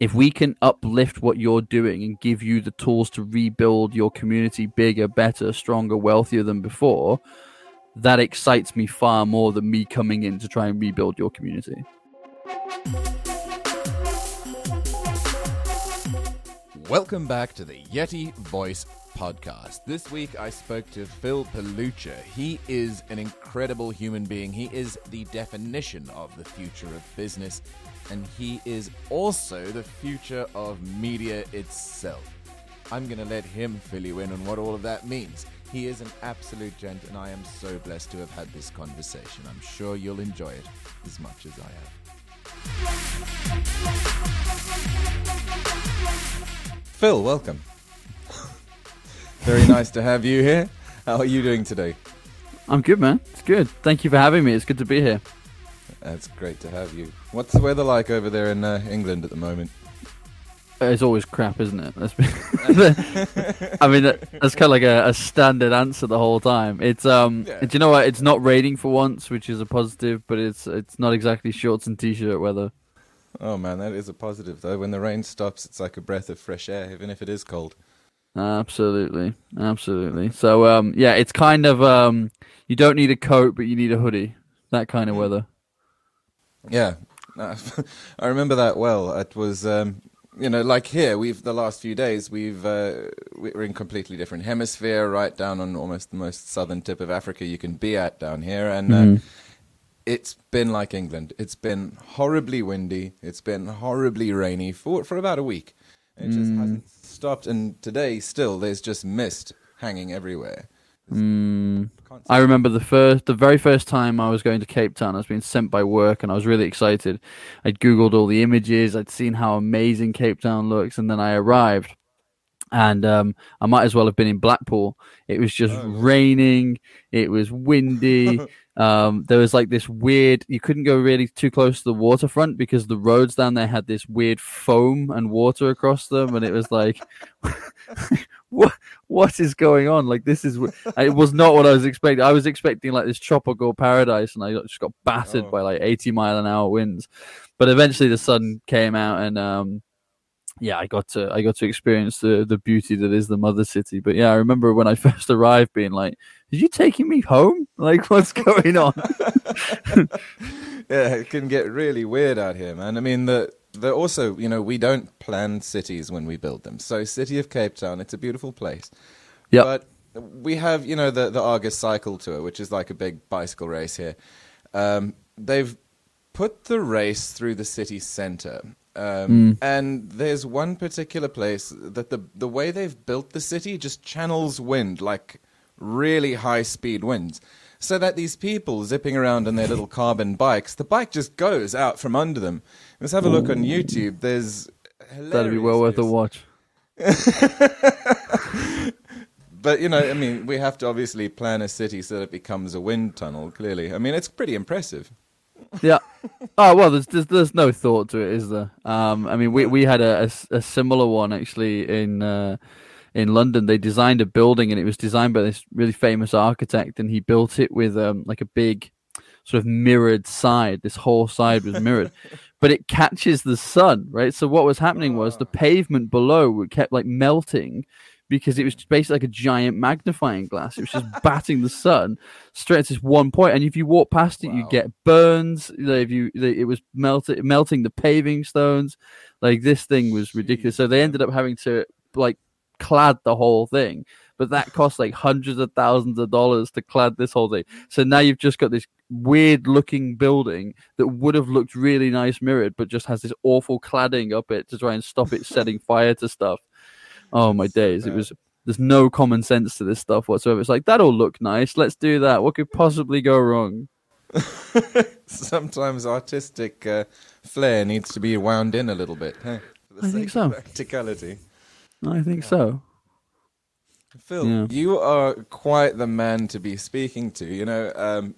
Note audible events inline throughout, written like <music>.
if we can uplift what you're doing and give you the tools to rebuild your community bigger, better, stronger, wealthier than before, that excites me far more than me coming in to try and rebuild your community. Welcome back to the Yeti Voice podcast. This week I spoke to Phil Pelucha. He is an incredible human being. He is the definition of the future of business and he is also the future of media itself. I'm going to let him fill you in on what all of that means. He is an absolute gent, and I am so blessed to have had this conversation. I'm sure you'll enjoy it as much as I have. Phil, welcome. <laughs> Very nice to have you here. How are you doing today? I'm good, man. It's good. Thank you for having me. It's good to be here. It's great to have you. What's the weather like over there in uh, England at the moment? It's always crap, isn't it? <laughs> I mean, that's kind of like a, a, standard answer the whole time. It's um, yeah. do you know what? It's not raining for once, which is a positive, but it's it's not exactly shorts and t-shirt weather. Oh man, that is a positive though. When the rain stops, it's like a breath of fresh air, even if it is cold. Absolutely, absolutely. So um, yeah, it's kind of um, you don't need a coat, but you need a hoodie. That kind of mm. weather. Yeah, <laughs> I remember that well. It was, um, you know, like here, we've the last few days we've uh, we're in completely different hemisphere, right down on almost the most southern tip of Africa you can be at down here, and. Uh, mm-hmm. It's been like England. It's been horribly windy. It's been horribly rainy for for about a week. It just mm. hasn't stopped. And today, still, there's just mist hanging everywhere. Mm, I remember the first, the very first time I was going to Cape Town. I was being sent by work, and I was really excited. I'd googled all the images. I'd seen how amazing Cape Town looks, and then I arrived, and um, I might as well have been in Blackpool. It was just oh. raining. It was windy. <laughs> um, there was like this weird. You couldn't go really too close to the waterfront because the roads down there had this weird foam and water across them, and it was like. <laughs> what what is going on? Like this is it was not what I was expecting. I was expecting like this tropical paradise, and I just got battered oh. by like eighty mile an hour winds. But eventually, the sun came out, and um, yeah, I got to I got to experience the the beauty that is the mother city. But yeah, I remember when I <laughs> first arrived, being like, "Did you taking me home? Like, what's going on?" <laughs> yeah, it can get really weird out here, man. I mean the they're also, you know, we don't plan cities when we build them. So, City of Cape Town, it's a beautiful place. Yeah. But we have, you know, the, the Argus Cycle Tour, which is like a big bicycle race here. Um, they've put the race through the city center. Um, mm. And there's one particular place that the the way they've built the city just channels wind, like really high speed winds so that these people zipping around on their little carbon bikes, the bike just goes out from under them. Let's have a look on YouTube. There's that'd be well worth a watch. <laughs> but you know, I mean, we have to obviously plan a city so that it becomes a wind tunnel. Clearly, I mean, it's pretty impressive. Yeah. <laughs> Oh well, there's, there's, there's no thought to it, is there? Um, I mean, we we had a, a, a similar one actually in. Uh, in London, they designed a building and it was designed by this really famous architect, and he built it with um, like a big sort of mirrored side. This whole side was mirrored, <laughs> but it catches the sun, right? So what was happening was the ah. pavement below kept like melting because it was basically like a giant magnifying glass. It was just <laughs> batting the sun straight at this one point, and if you walk past it, wow. you get burns. if you, it was melted, melting the paving stones. Like this thing was ridiculous. So they ended up having to like clad the whole thing. But that cost like hundreds of thousands of dollars to clad this whole thing. So now you've just got this weird looking building that would have looked really nice mirrored, but just has this awful cladding up it to try and stop it setting <laughs> fire to stuff. Oh my days! It was there's no common sense to this stuff whatsoever. It's like that'll look nice. Let's do that. What could possibly go wrong? <laughs> Sometimes artistic uh, flair needs to be wound in a little bit. Huh? I think so. Practicality. I think so. Phil, yeah. you are quite the man to be speaking to. You know, um,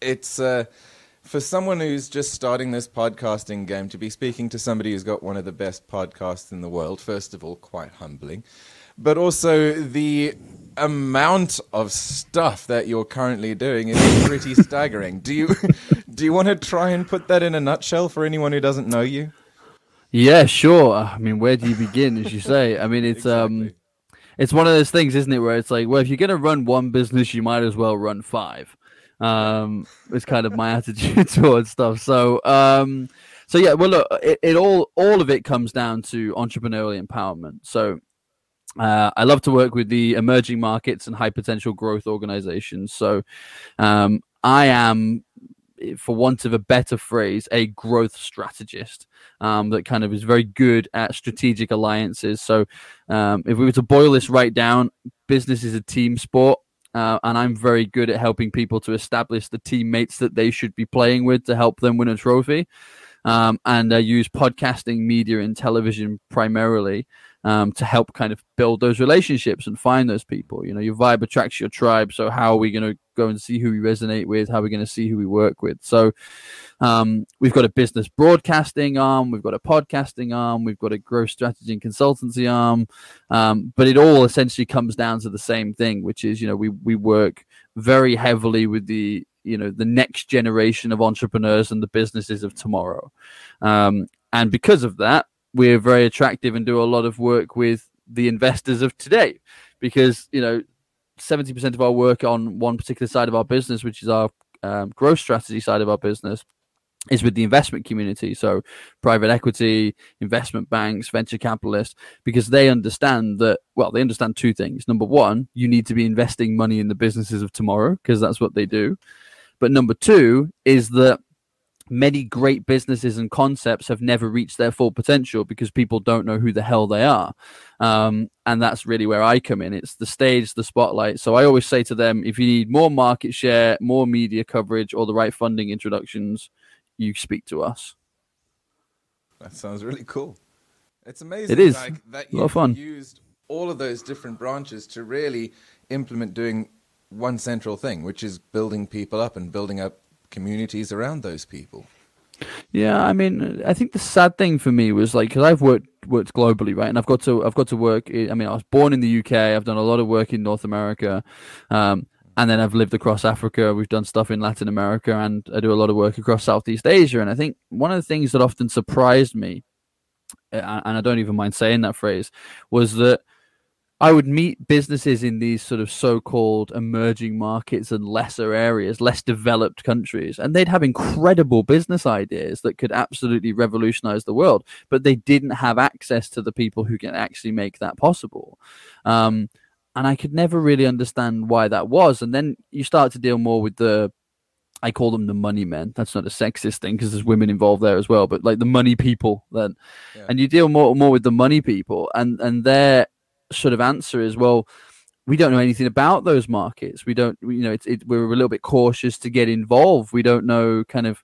it's uh, for someone who's just starting this podcasting game to be speaking to somebody who's got one of the best podcasts in the world. First of all, quite humbling, but also the amount of stuff that you're currently doing is pretty <laughs> staggering. Do you <laughs> do you want to try and put that in a nutshell for anyone who doesn't know you? Yeah, sure. I mean, where do you begin, as you say? I mean, it's um, it's one of those things, isn't it, where it's like, well, if you're going to run one business, you might as well run five. Um, it's kind of my <laughs> attitude towards stuff. So, um, so yeah, well, look, it, it all all of it comes down to entrepreneurial empowerment. So, uh, I love to work with the emerging markets and high potential growth organizations. So, um, I am, for want of a better phrase, a growth strategist um, that kind of is very good at strategic alliances. So, um, if we were to boil this right down, business is a team sport. Uh, and I'm very good at helping people to establish the teammates that they should be playing with to help them win a trophy. Um, and I use podcasting, media, and television primarily um, to help kind of build those relationships and find those people. You know, your vibe attracts your tribe. So how are we going to go and see who we resonate with? How we're going to see who we work with? So um, we've got a business broadcasting arm, we've got a podcasting arm, we've got a growth strategy and consultancy arm, um, but it all essentially comes down to the same thing, which is you know we we work very heavily with the you know the next generation of entrepreneurs and the businesses of tomorrow, um, and because of that, we're very attractive and do a lot of work with the investors of today, because you know. 70% of our work on one particular side of our business, which is our um, growth strategy side of our business, is with the investment community. So, private equity, investment banks, venture capitalists, because they understand that, well, they understand two things. Number one, you need to be investing money in the businesses of tomorrow, because that's what they do. But number two is that many great businesses and concepts have never reached their full potential because people don't know who the hell they are. Um, and that's really where I come in. It's the stage, the spotlight. So I always say to them if you need more market share, more media coverage, or the right funding introductions, you speak to us. That sounds really cool. It's amazing. It is. like, that A lot of you've fun. used all of those different branches to really implement doing one central thing, which is building people up and building up communities around those people. Yeah, I mean, I think the sad thing for me was like because I've worked worked globally, right? And I've got to I've got to work. I mean, I was born in the UK. I've done a lot of work in North America, um, and then I've lived across Africa. We've done stuff in Latin America, and I do a lot of work across Southeast Asia. And I think one of the things that often surprised me, and I don't even mind saying that phrase, was that I would meet businesses in these sort of so-called emerging markets and lesser areas, less developed countries, and they'd have incredible business ideas that could absolutely revolutionize the world, but they didn't have access to the people who can actually make that possible. Um, and I could never really understand why that was. And then you start to deal more with the I call them the money men. That's not a sexist thing because there's women involved there as well, but like the money people then. Yeah. And you deal more more with the money people and and their sort of answer is well we don't know anything about those markets. We don't you know it's it, we're a little bit cautious to get involved. We don't know kind of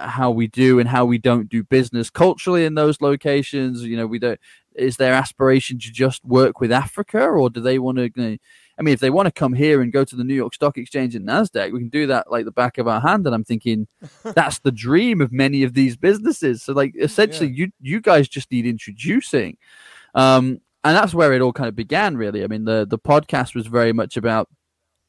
how we do and how we don't do business culturally in those locations. You know, we don't is their aspiration to just work with Africa or do they want to you know, I mean, if they want to come here and go to the New York Stock Exchange and Nasdaq, we can do that like the back of our hand. And I'm thinking <laughs> that's the dream of many of these businesses. So, like, essentially, you you guys just need introducing, um, and that's where it all kind of began. Really, I mean, the the podcast was very much about.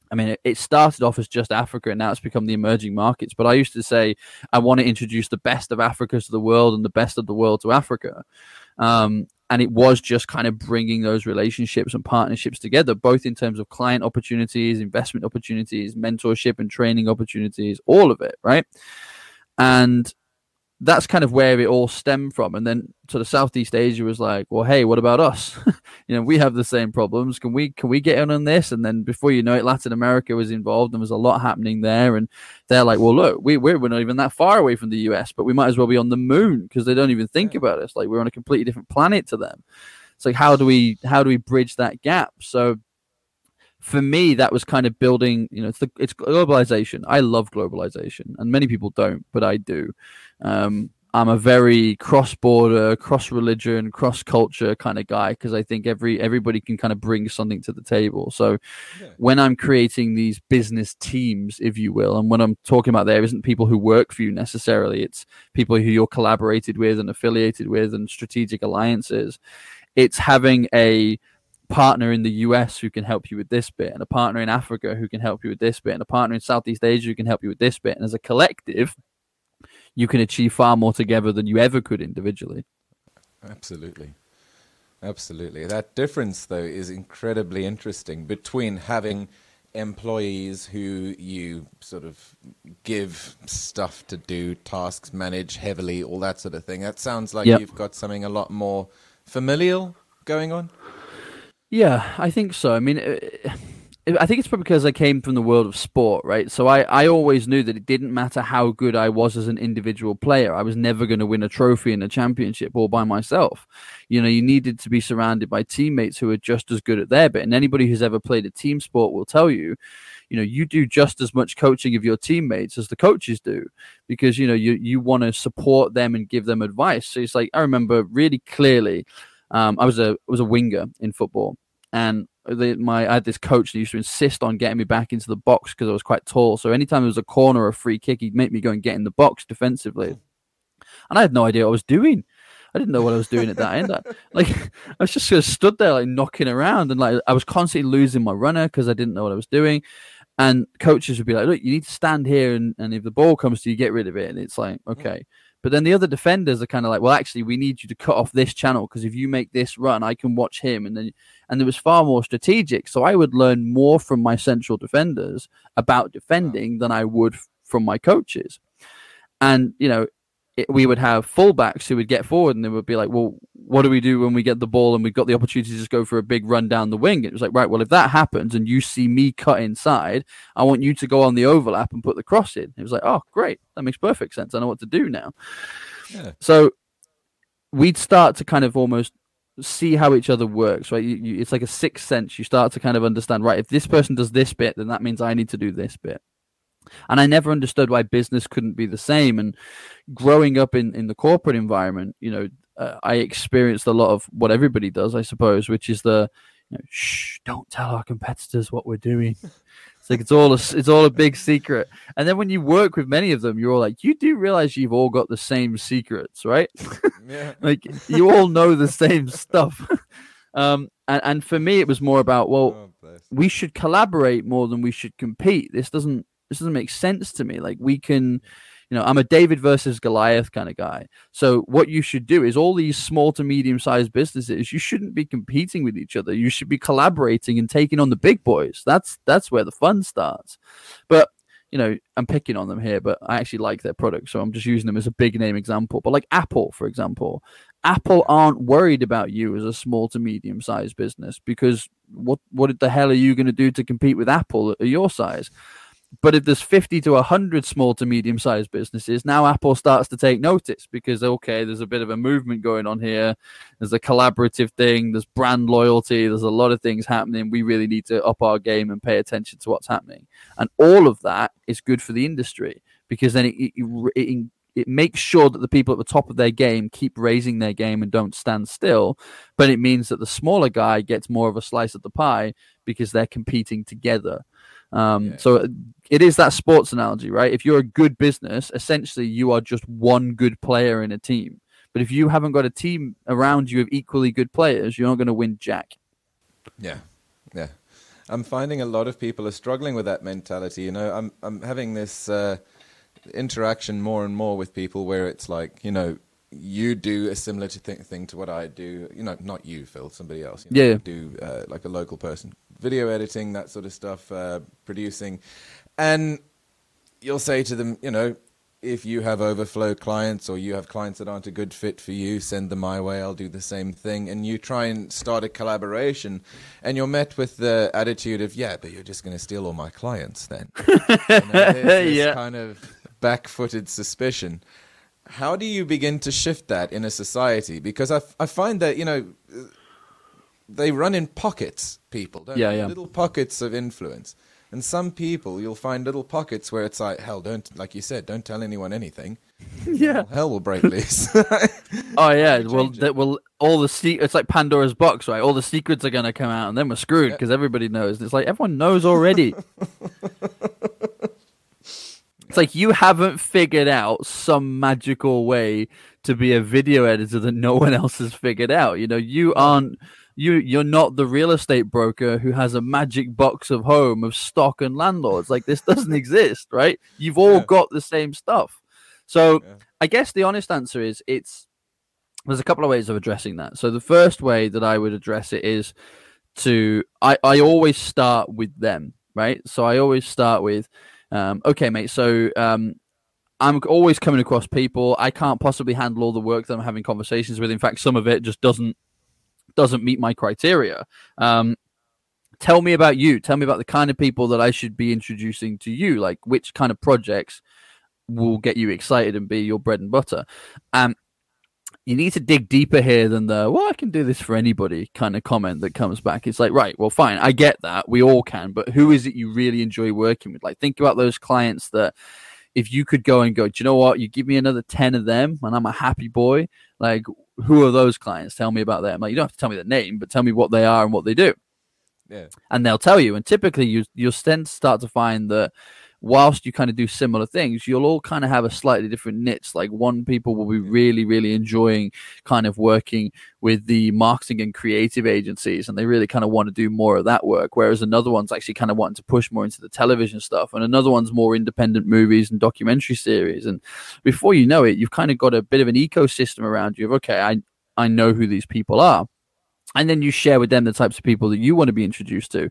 I mean, it, started off as just Africa, and now it's become the emerging markets. But I used to say I want to introduce the best of Africa to the world and the best of the world to Africa. Um, and it was just kind of bringing those relationships and partnerships together both in terms of client opportunities investment opportunities mentorship and training opportunities all of it right and that's kind of where it all stemmed from. And then sort of southeast asia was like well hey what about us? <laughs> You know we have the same problems. Can we can we get in on this? And then before you know it latin america was involved and there was a lot happening there. And they're like well look we, we're, we're not even that far away from the us but we might as well be on the moon because they don't even think about us. Like we're on a completely different planet to them. It's like how do we how do we bridge that gap? So for me that was kind of building you know it's the it's globalization. I love globalization and many people don't but i do. Um i'm a very cross border cross religion cross culture kind of guy because i think every everybody can kind of bring something to the table. So Yeah. when i'm creating these business teams if you will and when i'm talking about there isn't people who work for you necessarily it's people who you're collaborated with and affiliated with and strategic alliances it's having a partner in the US who can help you with this bit, and a partner in Africa who can help you with this bit, and a partner in Southeast Asia who can help you with this bit. And as a collective, you can achieve far more together than you ever could individually. Absolutely. Absolutely. That difference, though, is incredibly interesting between having employees who you sort of give stuff to do, tasks, manage heavily, all that sort of thing. That sounds like Yep. you've got something a lot more familial going on. Yeah, I think so. I mean, uh, I think it's probably because I came from the world of sport, right? So I, I always knew that it didn't matter how good I was as an individual player. I was never going to win a trophy in a championship all by myself. You know, you needed to be surrounded by teammates who are just as good at their bit. And anybody who's ever played a team sport will tell you, you know, you do just as much coaching of your teammates as the coaches do because, you know, you, you want to support them and give them advice. So it's like, I remember really clearly, um, I was a was a winger in football, and the, my I had this coach that used to insist on getting me back into the box because I was quite tall. So anytime there was a corner or a free kick, he'd make me go and get in the box defensively, and I had no idea what I was doing. I didn't know what I was doing at that end. I, <laughs> like I was just sort of stood there like knocking around, and like I was constantly losing my runner because I didn't know what I was doing. And coaches would be like, "Look, you need to stand here, and, and if the ball comes to you, get rid of it." And it's like, okay. But then the other defenders are kind of like, well, actually, we need you to cut off this channel because if you make this run, I can watch him. And then, and it was far more strategic. So I would learn more from my central defenders about defending than I would from my coaches. And you know, it, we would have fullbacks who would get forward and they would be like, well, what do we do when we get the ball and we've got the opportunity to just go for a big run down the wing? It was like, right, well, if that happens and you see me cut inside, I want you to go on the overlap and put the cross in. It was like, oh, great. That makes perfect sense. I know what to do now. Yeah. So we'd start to kind of almost see how each other works, right? You, you, it's like a sixth sense. You start to kind of understand, right? If this person does this bit, then that means I need to do this bit. And I never understood why business couldn't be the same. And growing up in, in the corporate environment, you know, uh, I experienced a lot of what everybody does, I suppose, which is the, you know, shh, don't tell our competitors what we're doing. <laughs> It's like it's all a, it's all a big secret. And then when you work with many of them, you're all like, you do realize you've all got the same secrets, right? <laughs> Yeah. <laughs> like you all know the same stuff. um, and, and for me, it was more about well, Oh, we should collaborate more than we should compete. This doesn't this doesn't make sense to me. Like we can, you know, I'm a David versus Goliath kind of guy. So what you should do is all these small to medium sized businesses, you shouldn't be competing with each other. You should be collaborating and taking on the big boys. That's that's where the fun starts. But you know, I'm picking on them here, but I actually like their product, so I'm just using them as a big name example. But like Apple, for example, Apple aren't worried about you as a small to medium sized business because what what the hell are you going to do to compete with Apple at your size? But if there's 50 to 100 small to medium sized businesses, now Apple starts to take notice because, okay, there's a bit of a movement going on here. There's a collaborative thing, there's brand loyalty, there's a lot of things happening. We really need to up our game and pay attention to what's happening. And all of that is good for the industry because then it, it, it, it makes sure that the people at the top of their game keep raising their game and don't stand still. But it means that the smaller guy gets more of a slice of the pie because they're competing together. Um, Yeah. So it is that sports analogy, right? If you're a good business, essentially you are just one good player in a team. But if you haven't got a team around you of equally good players, you're not going to win jack. Yeah, yeah. I'm finding a lot of people are struggling with that mentality. You know, I'm I'm having this uh, interaction more and more with people where it's like, you know, you do a similar to th- thing to what I do. You know, not you, Phil, somebody else. You know, Yeah. do uh, like a local person, video editing, that sort of stuff, uh, producing, and you'll say to them, you know, if you have overflow clients or you have clients that aren't a good fit for you, send them my way. I'll do the same thing. And you try and start a collaboration, and you're met with the attitude of, yeah, but you're just going to steal all my clients then. <laughs> You know, this Yeah. kind of back-footed suspicion. How do you begin to shift that in a society? Because I, f- I find that, you know, they run in pockets, people, don't Yeah, they? yeah. Little pockets of influence. And some people, you'll find little pockets where it's like, hell, don't, like you said, don't tell anyone anything. <laughs> yeah. Hell will break loose. <laughs> Oh yeah. Well, that will all the se- It's like Pandora's box, right? All the secrets are going to come out, and then we're screwed Yeah. because everybody knows. It's like everyone knows already. <laughs> it's like you haven't figured out some magical way to be a video editor that no one else has figured out. You know, you aren't. You you're not the real estate broker who has a magic box of home of stock and landlords. Like this <laughs> doesn't exist, right? You've all Yeah. got the same stuff. So Yeah. I guess the honest answer is it's there's a couple of ways of addressing that. So the first way that I would address it is to I, I always start with them, right? So I always start with, um, okay, mate. So um, I'm always coming across people. I can't possibly handle all the work that I'm having conversations with. In fact, some of it just doesn't doesn't meet my criteria. Um, tell me about you. Tell me about the kind of people that I should be introducing to you. Like which kind of projects will get you excited and be your bread and butter. Um, you need to dig deeper here than the well i can do this for anybody kind of comment that comes back it's like right well fine i get that we all can but who is it you really enjoy working with like think about those clients that if you could go and go do you know what you give me another 10 of them and i'm a happy boy like who are those clients? Tell me about them. Like you don't have to tell me the name but tell me what they are and what they do. Yeah. And they'll tell you. And typically you you'll then start to find that whilst you kind of do similar things, you'll all kind of have a slightly different niche. Like one people will be really, really enjoying kind of working with the marketing and creative agencies, and they really kind of want to do more of that work. Whereas another one's actually kind of wanting to push more into the television stuff, and another one's more independent movies and documentary series. And before you know it, you've kind of got a bit of an ecosystem around you of okay, I I know who these people are. And then you share with them the types of people that you want to be introduced to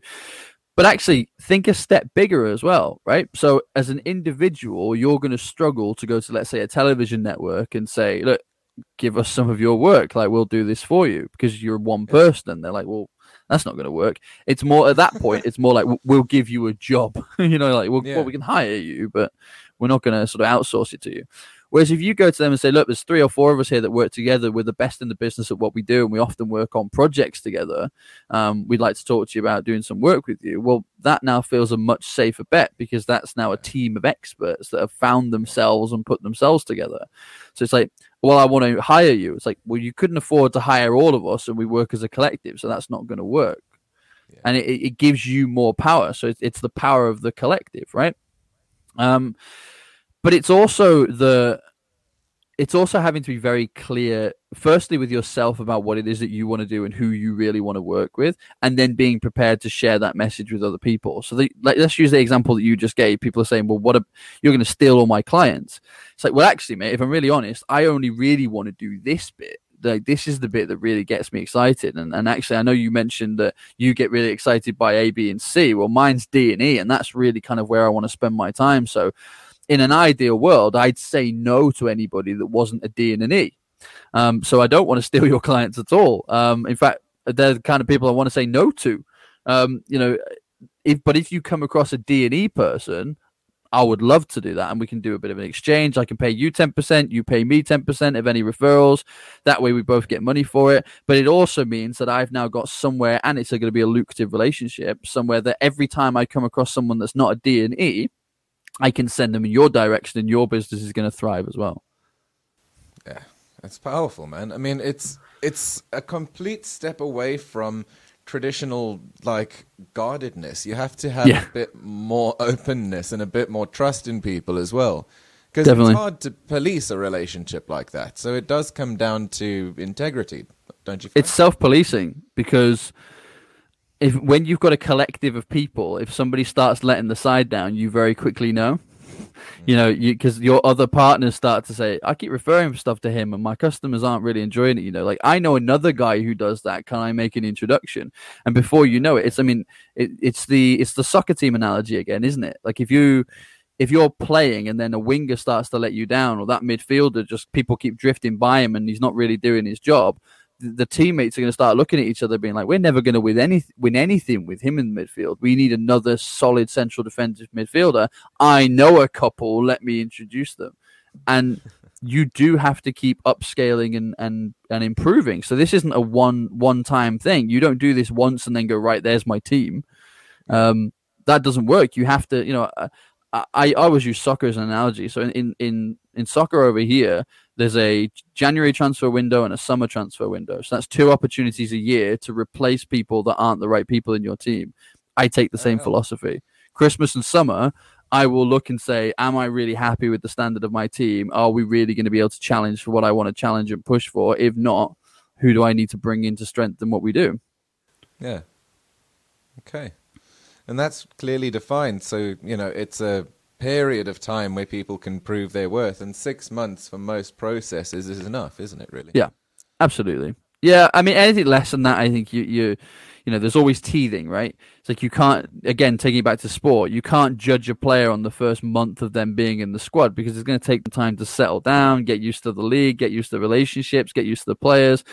but actually think a step bigger as well, right? So as an individual, you're going to struggle to go to, let's say, a television network and say, look, give us some of your work. Like, we'll do this for you because you're one person. And they're like, well, that's not going to work. It's more at that point, it's more like, we'll give you a job, <laughs> you know, like, we'll, yeah. well, we can hire you, but we're not going to sort of outsource it to you. Whereas if you go to them and say, look, there's three or four of us here that work together, we're the best in the business at what we do, and we often work on projects together. Um, we'd like to talk to you about doing some work with you. Well, that now feels a much safer bet because that's now a team of experts that have found themselves and put themselves together. So it's like, well, I want to hire you. It's like, well, you couldn't afford to hire all of us, and we work as a collective, so that's not going to work. Yeah. And it, it gives you more power. So it's, it's the power of the collective, right? Um, but it's also the it's also having to be very clear firstly with yourself about what it is that you want to do and who you really want to work with and then being prepared to share that message with other people. So like, let's use the example that you just gave. People are saying well what a, you're going to steal all my clients. It's like well actually mate if i'm really honest i only really want to do this bit. Like this is the bit that really gets me excited. And, and actually i know you mentioned that you get really excited by a b and c. Well mine's d and e and that's really kind of where i want to spend my time. So in an ideal world, I'd say no to anybody that wasn't a D and an E. Um, so I don't want to steal your clients at all. Um, in fact, they're the kind of people I want to say no to. Um, you know, if but if you come across a D and E person, I would love to do that, and we can do a bit of an exchange. I can pay you ten percent, you pay me ten percent of any referrals. That way, we both get money for it. But it also means that I've now got somewhere, and it's going to be a lucrative relationship, somewhere that every time I come across someone that's not a D and E, I can send them in your direction and your business is going to thrive as well. Yeah, it's powerful, man. I mean, it's it's a complete step away from traditional like guardedness. You have to have yeah. a bit more openness and a bit more trust in people as well. Because it's hard to police a relationship like that. So it does come down to integrity, don't you? Find? It's self-policing because if when you've got a collective of people, if somebody starts letting the side down, you very quickly know. You know, because you, your other partners start to say, "I keep referring stuff to him, and my customers aren't really enjoying it." You know, like I know another guy who does that. Can I make an introduction? And before you know it, it's I mean, it, it's the it's the soccer team analogy again, isn't it? Like if you if you're playing and then a winger starts to let you down, or that midfielder just people keep drifting by him and he's not really doing his job, the teammates are going to start looking at each other, being like, "We're never going to win any win anything with him in the midfield. We need another solid central defensive midfielder. I know a couple. Let me introduce them." And <laughs> you do have to keep upscaling and and and improving. So this isn't a one one time thing. You don't do this once and then go right. There's my team. Um, that doesn't work. You have to, you know. I, I always use soccer as an analogy. So in, in in soccer over here, there's a January transfer window and a summer transfer window. So that's two opportunities a year to replace people that aren't the right people in your team. I take the oh, same philosophy. Christmas and summer, I will look and say, Am I really happy with the standard of my team? Are we really going to be able to challenge for what I want to challenge and push for? If not, who do I need to bring in to strengthen what we do? Yeah. Okay. And that's clearly defined. So, you know, it's a period of time where people can prove their worth, and six months for most processes is enough, isn't it? Really? Yeah, Absolutely. Yeah, I mean anything less than that, I think you you you know, there's always teething, right? It's like you can't again taking it back to sport, you can't judge a player on the first month of them being in the squad because it's going to take time to settle down, get used to the league, get used to relationships, get used to the players.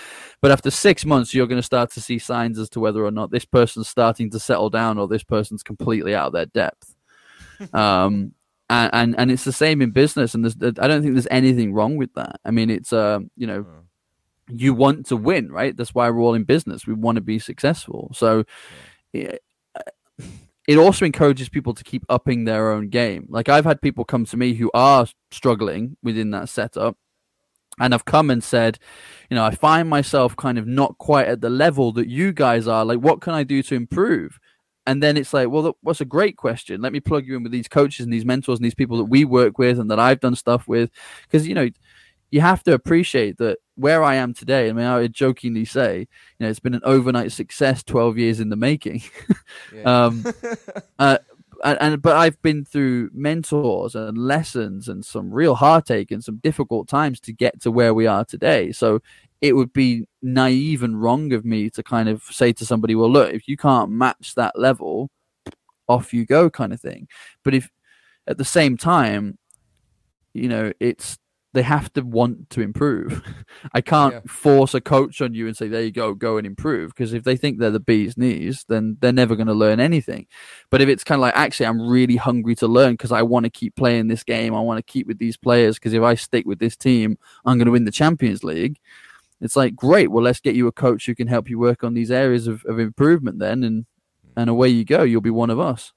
But after six months, you're going to start to see signs as to whether or not this person's starting to settle down or this person's completely out of their depth. <laughs> um, and, and and it's the same in business, and there's I don't think there's anything wrong with that. I mean, it's uh, you know you want to win, right? That's why we're all in business. We want to be successful. So it, it also encourages people to keep upping their own game. Like I've had people come to me who are struggling within that setup and I've come and said, you know, I find myself kind of not quite at the level that you guys are. Like, what can I do to improve? And then it's like, well, what's a great question? Let me plug you in with these coaches and these mentors and these people that we work with and that I've done stuff with. Because, you know, you have to appreciate that where I am today. I mean, I would jokingly say, you know, it's been an overnight success, twelve years in the making. <laughs> um, <laughs> uh, and, and, but I've been through mentors and lessons and some real heartache and some difficult times to get to where we are today. So it would be naive and wrong of me to kind of say to somebody, "Well, look, if you can't match that level, off you go," kind of thing. But if at the same time, you know, it's they have to want to improve. I can't yeah. force a coach on you and say, there you go, go and improve. Because if they think they're the bee's knees, then they're never going to learn anything. But if it's kind of like, actually, I'm really hungry to learn because I want to keep playing this game, I want to keep with these players because if I stick with this team, I'm going to win the Champions League. It's like, great, well, let's get you a coach who can help you work on these areas of, of improvement then. And, mm. and away you go. You'll be one of us.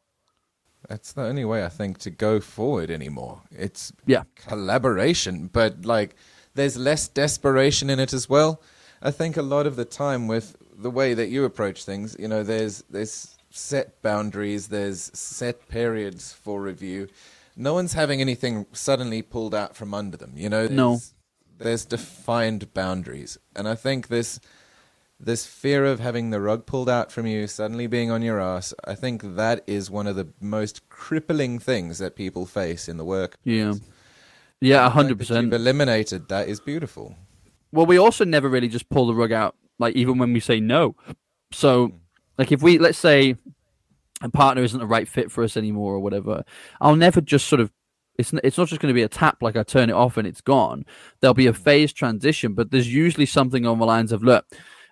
That's the only way I think to go forward anymore. It's yeah collaboration, but like there's less desperation in it as well. I think a lot of the time with the way that you approach things, you know, there's there's set boundaries, there's set periods for review. No one's having anything suddenly pulled out from under them, you know. There's, no, there's defined boundaries, and I think this this fear of having the rug pulled out from you, suddenly being on your ass, I think that is one of the most crippling things that people face in the work. Yeah. Yeah, hundred percent. You've eliminated that is beautiful. Well, we also never really just pull the rug out, like even when we say no. So, hmm. like if we let's say a partner isn't the right fit for us anymore or whatever, I'll never just sort of it's it's not just going to be a tap like I turn it off and it's gone. There'll be a hmm. phase transition, but there's usually something on the lines of look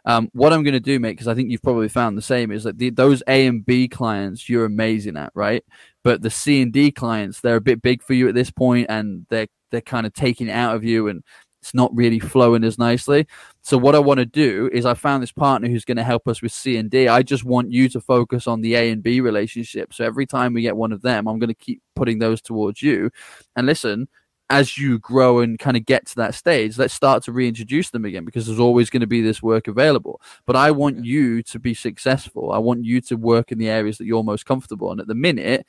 um, what I'm going to do, mate, because I think you've probably found the same, is that the, those A and B clients you're amazing at, right? But the C and D clients, they're a bit big for you at this point, and they're they're kind of taking it out of you, and it's not really flowing as nicely. So what I want to do is I found this partner who's going to help us with C and D. I just want you to focus on the A and B relationship. So every time we get one of them, I'm going to keep putting those towards you. And listen, as you grow and kind of get to that stage, let's start to reintroduce them again because there's always going to be this work available. But I want you to be successful. I want you to work in the areas that you're most comfortable. And at the minute,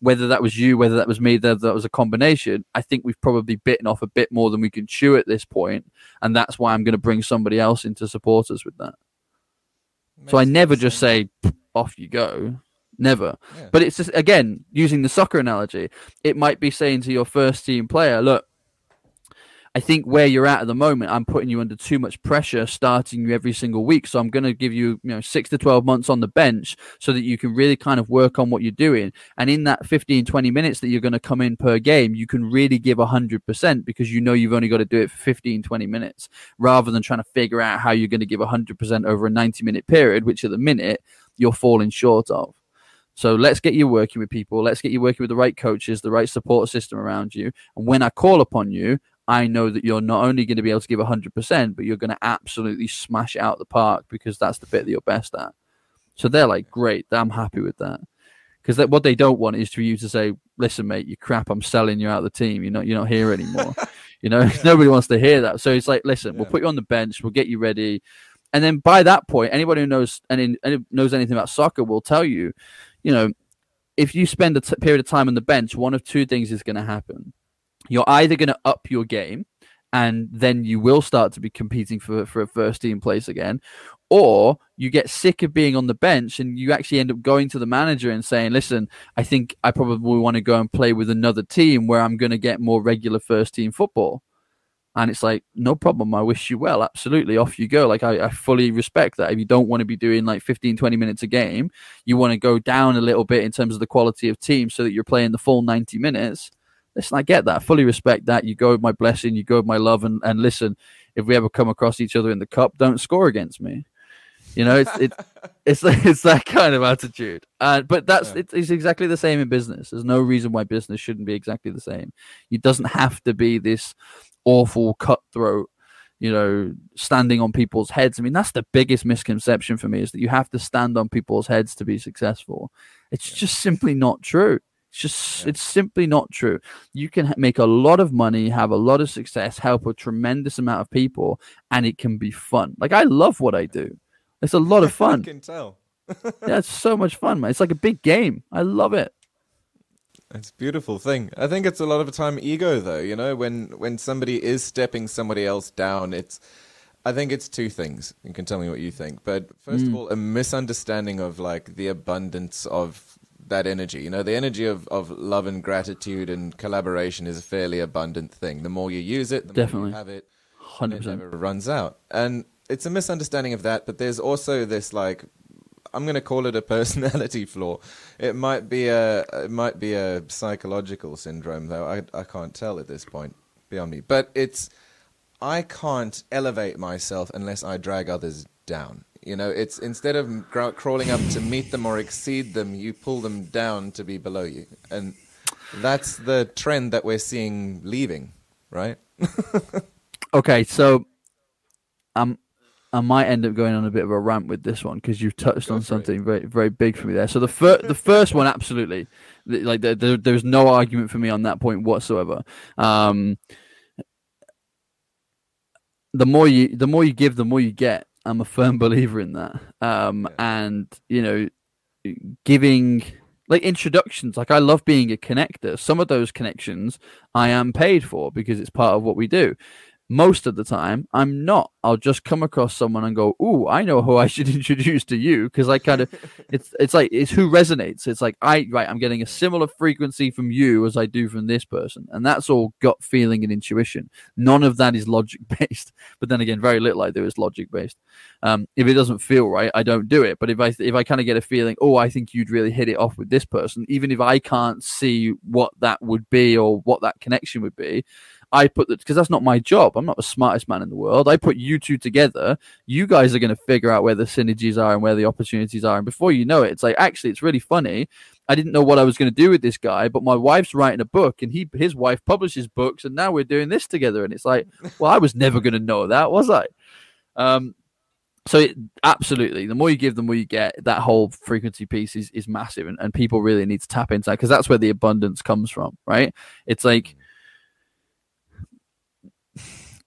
whether that was you, whether that was me, whether that was a combination, I think we've probably bitten off a bit more than we can chew at this point, and that's why I'm going to bring somebody else in to support us with that. Makes so I never sense. just say off you go. Never. Yeah. But it's just again using the soccer analogy. It might be saying to your first team player, "Look, I think where you're at at the moment, I'm putting you under too much pressure, starting you every single week. So I'm going to give you, you know, six to 12 months on the bench so that you can really kind of work on what you're doing. And in that 15, 20 minutes that you're going to come in per game, you can really give 100% because you know you've only got to do it for 15, 20 minutes rather than trying to figure out how you're going to give 100% over a 90 minute period, which at the minute you're falling short of. So let's get you working with people. Let's get you working with the right coaches, the right support system around you. And when I call upon you, I know that you're not only going to be able to give 100%, but you're going to absolutely smash out the park because that's the bit that you're best at. So they're like, great, I'm happy with that. Because what they don't want is for you to say, listen, mate, you crap, I'm selling you out of the team. You're not, you're not here anymore. <laughs> you know, yeah. <laughs> nobody wants to hear that. So it's like, listen, yeah. we'll put you on the bench, we'll get you ready. And then by that point, anybody who knows any, knows anything about soccer will tell you you know, if you spend a t- period of time on the bench, one of two things is going to happen. You're either going to up your game, and then you will start to be competing for for a first team place again, or you get sick of being on the bench and you actually end up going to the manager and saying, "Listen, I think I probably want to go and play with another team where I'm going to get more regular first team football." And it's like, no problem. I wish you well. Absolutely. Off you go. Like, I, I fully respect that. If you don't want to be doing like 15, 20 minutes a game, you want to go down a little bit in terms of the quality of team so that you're playing the full 90 minutes. Listen, I get that. I fully respect that. You go with my blessing, you go with my love. And, and listen, if we ever come across each other in the cup, don't score against me. You know, it's it, <laughs> it's it's that kind of attitude. Uh, but that's yeah. it's exactly the same in business. There's no reason why business shouldn't be exactly the same. It doesn't have to be this awful cutthroat you know standing on people's heads. I mean that's the biggest misconception for me is that you have to stand on people's heads to be successful. It's yeah. just simply not true. It's just yeah. it's simply not true. You can make a lot of money have a lot of success help a tremendous amount of people and it can be fun. Like i love what i do. It's a lot of <laughs> fun. i can tell. <laughs> Yeah it's so much fun man. It's like a big game. I love it it's a beautiful thing. I think it's a lot of the time ego though, you know, when when somebody is stepping somebody else down, it's I think it's two things. You can tell me what you think. But first mm. of all, a misunderstanding of like the abundance of that energy. You know, the energy of, of love and gratitude and collaboration is a fairly abundant thing. The more you use it, the Definitely. more you have it. 100%. It never runs out. And it's a misunderstanding of that, but there's also this like I'm going to call it a personality <laughs> flaw. It might be a it might be a psychological syndrome though. I I can't tell at this point beyond me. But it's I can't elevate myself unless I drag others down. You know, it's instead of crawling up to meet them or exceed them, you pull them down to be below you. And that's the trend that we're seeing leaving, right? <laughs> okay, so um I might end up going on a bit of a rant with this one because you've touched Go on something it. very very big for me there. So the first the first one, absolutely, like there, there, there's no argument for me on that point whatsoever. Um, the more you the more you give, the more you get. I'm a firm <laughs> believer in that. Um, yeah. and you know, giving like introductions. Like I love being a connector. Some of those connections I am paid for because it's part of what we do most of the time i'm not. I'll just come across someone and go ooh i know who i should <laughs> introduce to you. Because i kind of <laughs> it's it's like it's who resonates. It's like i right i'm getting a similar frequency from you as i do from this person. And that's all gut feeling and intuition. None of that is logic <laughs> based. But then again very little i do is logic based. Um, if it doesn't feel right i don't do it. But if i if i kind of get a feeling oh i think you'd really hit it off with this person even if i can't see what that would be or what that connection would be I put that because that's not my job. I'm not the smartest man in the world. I put you two together. You guys are going to figure out where the synergies are and where the opportunities are. And before you know it, it's like actually it's really funny. I didn't know what I was going to do with this guy, but my wife's writing a book, and he his wife publishes books, and now we're doing this together. And it's like, <laughs> well, I was never going to know that, was I? Um, so it, absolutely, the more you give, the more you get. That whole frequency piece is, is massive, and, and people really need to tap into that because that's where the abundance comes from, right? It's like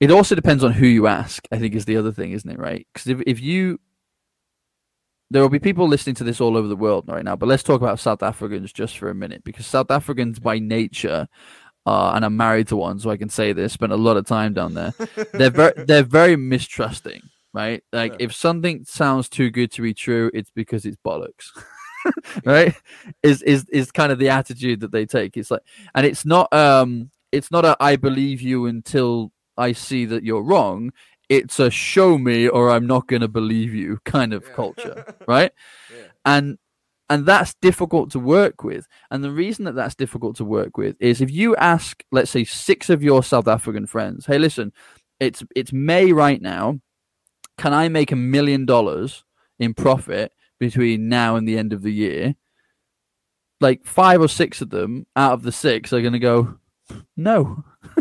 it also depends on who you ask. I think is the other thing, isn't it? Right? Because if if you there will be people listening to this all over the world right now, but let's talk about South Africans just for a minute because South Africans by nature, uh, and I'm married to one, so I can say this. Spent a lot of time down there. <laughs> they're very they're very mistrusting, right? Like yeah. if something sounds too good to be true, it's because it's bollocks. <laughs> right? Is is is kind of the attitude that they take. It's like, and it's not um, it's not a I believe you until I see that you're wrong. It's a show me or I'm not going to believe you kind of yeah. culture, <laughs> right? Yeah. And and that's difficult to work with. And the reason that that's difficult to work with is if you ask, let's say, six of your South African friends, "Hey, listen, it's it's May right now. Can I make a million dollars in profit between now and the end of the year?" Like five or six of them out of the six are going to go, "No." <laughs>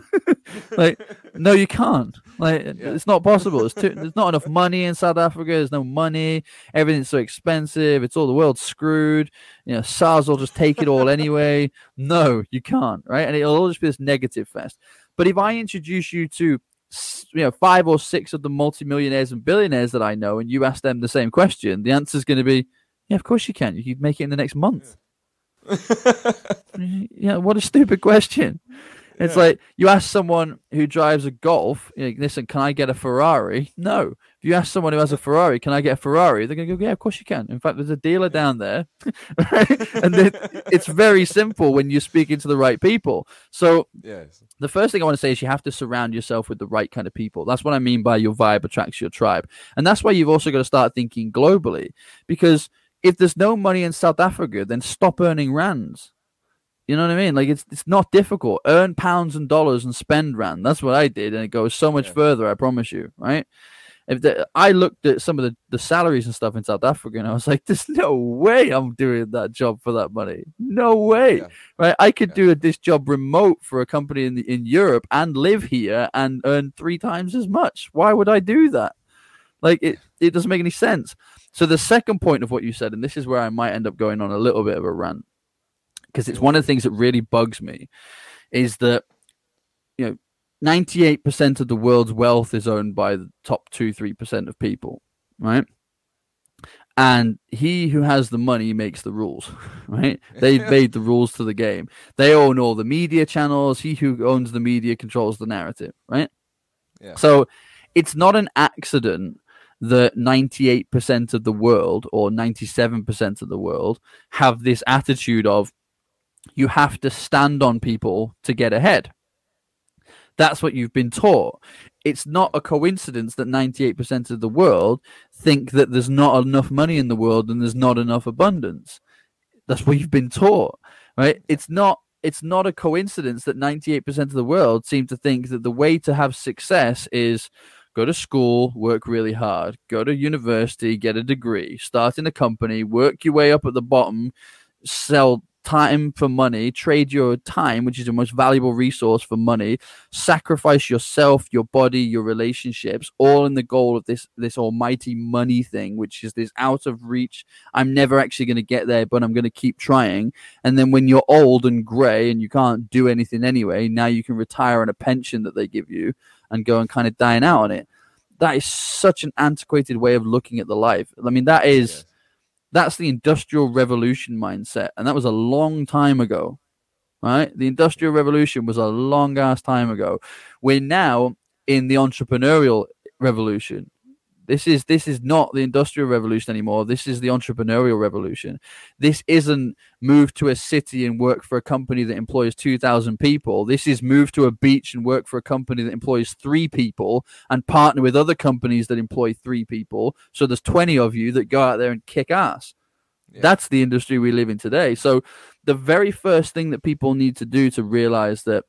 like, no, you can't. Like, <laughs> yeah. it's not possible. It's too, there's not enough money in South Africa. There's no money. Everything's so expensive. It's all the world screwed. You know, SARS will just take it all anyway. No, you can't. Right, and it'll all just be this negative fest. But if I introduce you to you know five or six of the multimillionaires and billionaires that I know, and you ask them the same question, the answer is going to be, yeah, of course you can. You can make it in the next month. Yeah, <laughs> yeah what a stupid question. It's yeah. like you ask someone who drives a Golf, you know, listen, can I get a Ferrari? No. If you ask someone who has a Ferrari, can I get a Ferrari? They're going to go, yeah, of course you can. In fact, there's a dealer down there. <laughs> and it's very simple when you're speaking to the right people. So yes. the first thing I want to say is you have to surround yourself with the right kind of people. That's what I mean by your vibe attracts your tribe. And that's why you've also got to start thinking globally. Because if there's no money in South Africa, then stop earning rands. You know what I mean? Like it's it's not difficult. Earn pounds and dollars and spend rand. That's what I did, and it goes so much yeah. further. I promise you, right? If the, I looked at some of the, the salaries and stuff in South Africa, and I was like, "There's no way I'm doing that job for that money. No way, yeah. right? I could yeah. do this job remote for a company in the, in Europe and live here and earn three times as much. Why would I do that? Like it, it doesn't make any sense. So the second point of what you said, and this is where I might end up going on a little bit of a rant, because it's one of the things that really bugs me, is that you know 98% of the world's wealth is owned by the top 2 3% of people, right? And he who has the money makes the rules, <laughs> right? They've <laughs> made the rules to the game. They own all the media channels. He who owns the media controls the narrative, right? Yeah. So it's not an accident that 98% of the world or 97% of the world have this attitude of you have to stand on people to get ahead that's what you've been taught. It's not a coincidence that 98% of the world think that there's not enough money in the world and there's not enough abundance. That's what you've been taught, right? It's not it's not a coincidence that 98% of the world seem to think that the way to have success is go to school, work really hard, go to university, get a degree, start in a company, work your way up at the bottom, sell time for money, trade your time, which is the most valuable resource for money, sacrifice yourself, your body, your relationships, all in the goal of this this almighty money thing, which is this out of reach. I'm never actually going to get there, but I'm going to keep trying. And then when you're old and grey and you can't do anything anyway, now you can retire on a pension that they give you and go and kind of dine out on it. That is such an antiquated way of looking at the life. I mean, that is that's the industrial revolution mindset. And that was a long time ago, right? The industrial revolution was a long ass time ago. We're now in the entrepreneurial revolution. This is this is not the industrial revolution anymore. This is the entrepreneurial revolution. This isn't move to a city and work for a company that employs 2000 people. This is move to a beach and work for a company that employs 3 people and partner with other companies that employ 3 people. So there's 20 of you that go out there and kick ass. Yeah. That's the industry we live in today. So the very first thing that people need to do to realize that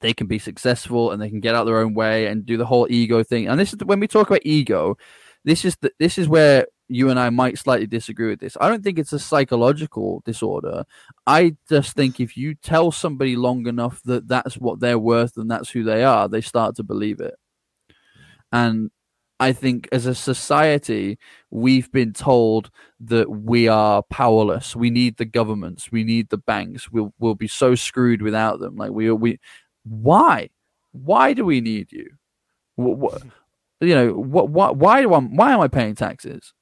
they can be successful and they can get out their own way and do the whole ego thing. And this is when we talk about ego, this is the, this is where you and I might slightly disagree with this. I don't think it's a psychological disorder. I just think if you tell somebody long enough that that's what they're worth and that's who they are, they start to believe it. And I think as a society, we've been told that we are powerless. We need the governments. We need the banks. We'll we'll be so screwed without them. Like we we why? Why do we need you? What, what <laughs> you know? What? What? Why do I? Why am I paying taxes?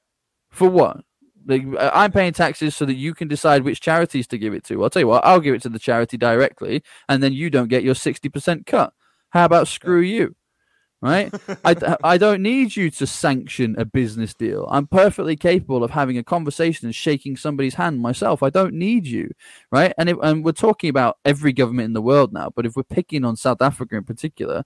For what? Like, I'm paying taxes so that you can decide which charities to give it to. I'll tell you what. I'll give it to the charity directly, and then you don't get your sixty percent cut. How about screw you? Right? I, I don't need you to sanction a business deal. I'm perfectly capable of having a conversation and shaking somebody's hand myself. I don't need you, right? And, if, and we're talking about every government in the world now, but if we're picking on South Africa in particular,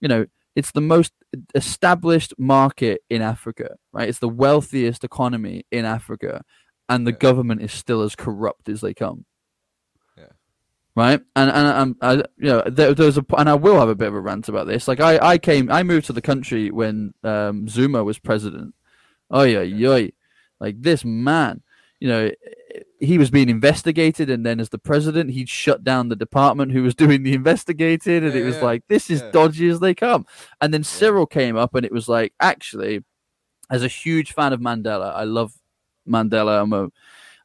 you know, it's the most established market in Africa, right? It's the wealthiest economy in Africa, and the yeah. government is still as corrupt as they come right? And and I, you know, there, there, was a, and I will have a bit of a rant about this. Like I, I came, I moved to the country when um, Zuma was president. Oh yeah, yeah, like this man, you know, he was being investigated, and then as the president, he'd shut down the department who was doing the investigating, and yeah, it was yeah. like this is yeah. dodgy as they come. And then Cyril came up, and it was like actually, as a huge fan of Mandela, I love Mandela. I'm a,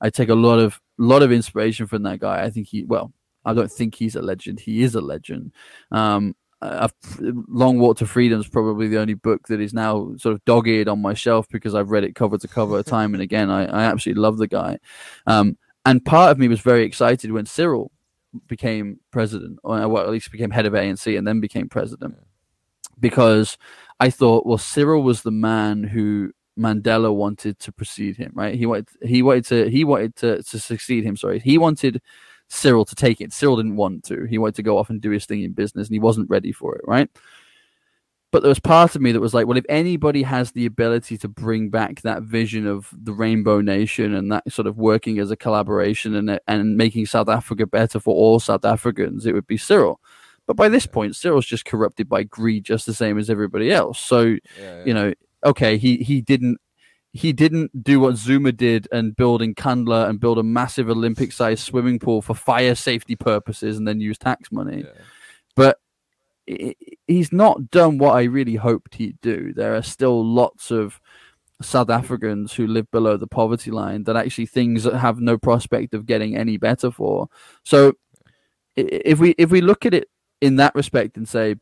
I take a lot of lot of inspiration from that guy. I think he well I don't think he's a legend. He is a legend. Um, I've, Long Walk to Freedom is probably the only book that is now sort of dog-eared on my shelf because I've read it cover to cover <laughs> time and again. I, I absolutely love the guy. Um, and part of me was very excited when Cyril became president, or well, at least became head of ANC and then became president. because I thought, well, Cyril was the man who Mandela wanted to precede him, right? He wanted he wanted to he wanted to, to succeed him. Sorry, he wanted Cyril to take it. Cyril didn't want to. He wanted to go off and do his thing in business, and he wasn't ready for it, right? But there was part of me that was like, well, if anybody has the ability to bring back that vision of the Rainbow Nation and that sort of working as a collaboration and and making South Africa better for all South Africans, it would be Cyril. But by this point, Cyril's just corrupted by greed, just the same as everybody else. So, yeah, yeah. you know, okay, he he didn't he didn't do what Zuma did and build in Nkandla and build a massive Olympic sized swimming pool for fire safety purposes and then use tax money. Yeah. But he's not done what I really hoped he'd do. There are still lots of South Africans who live below the poverty line that actually things that have no prospect of getting any better for. So if we if we look at it in that respect and say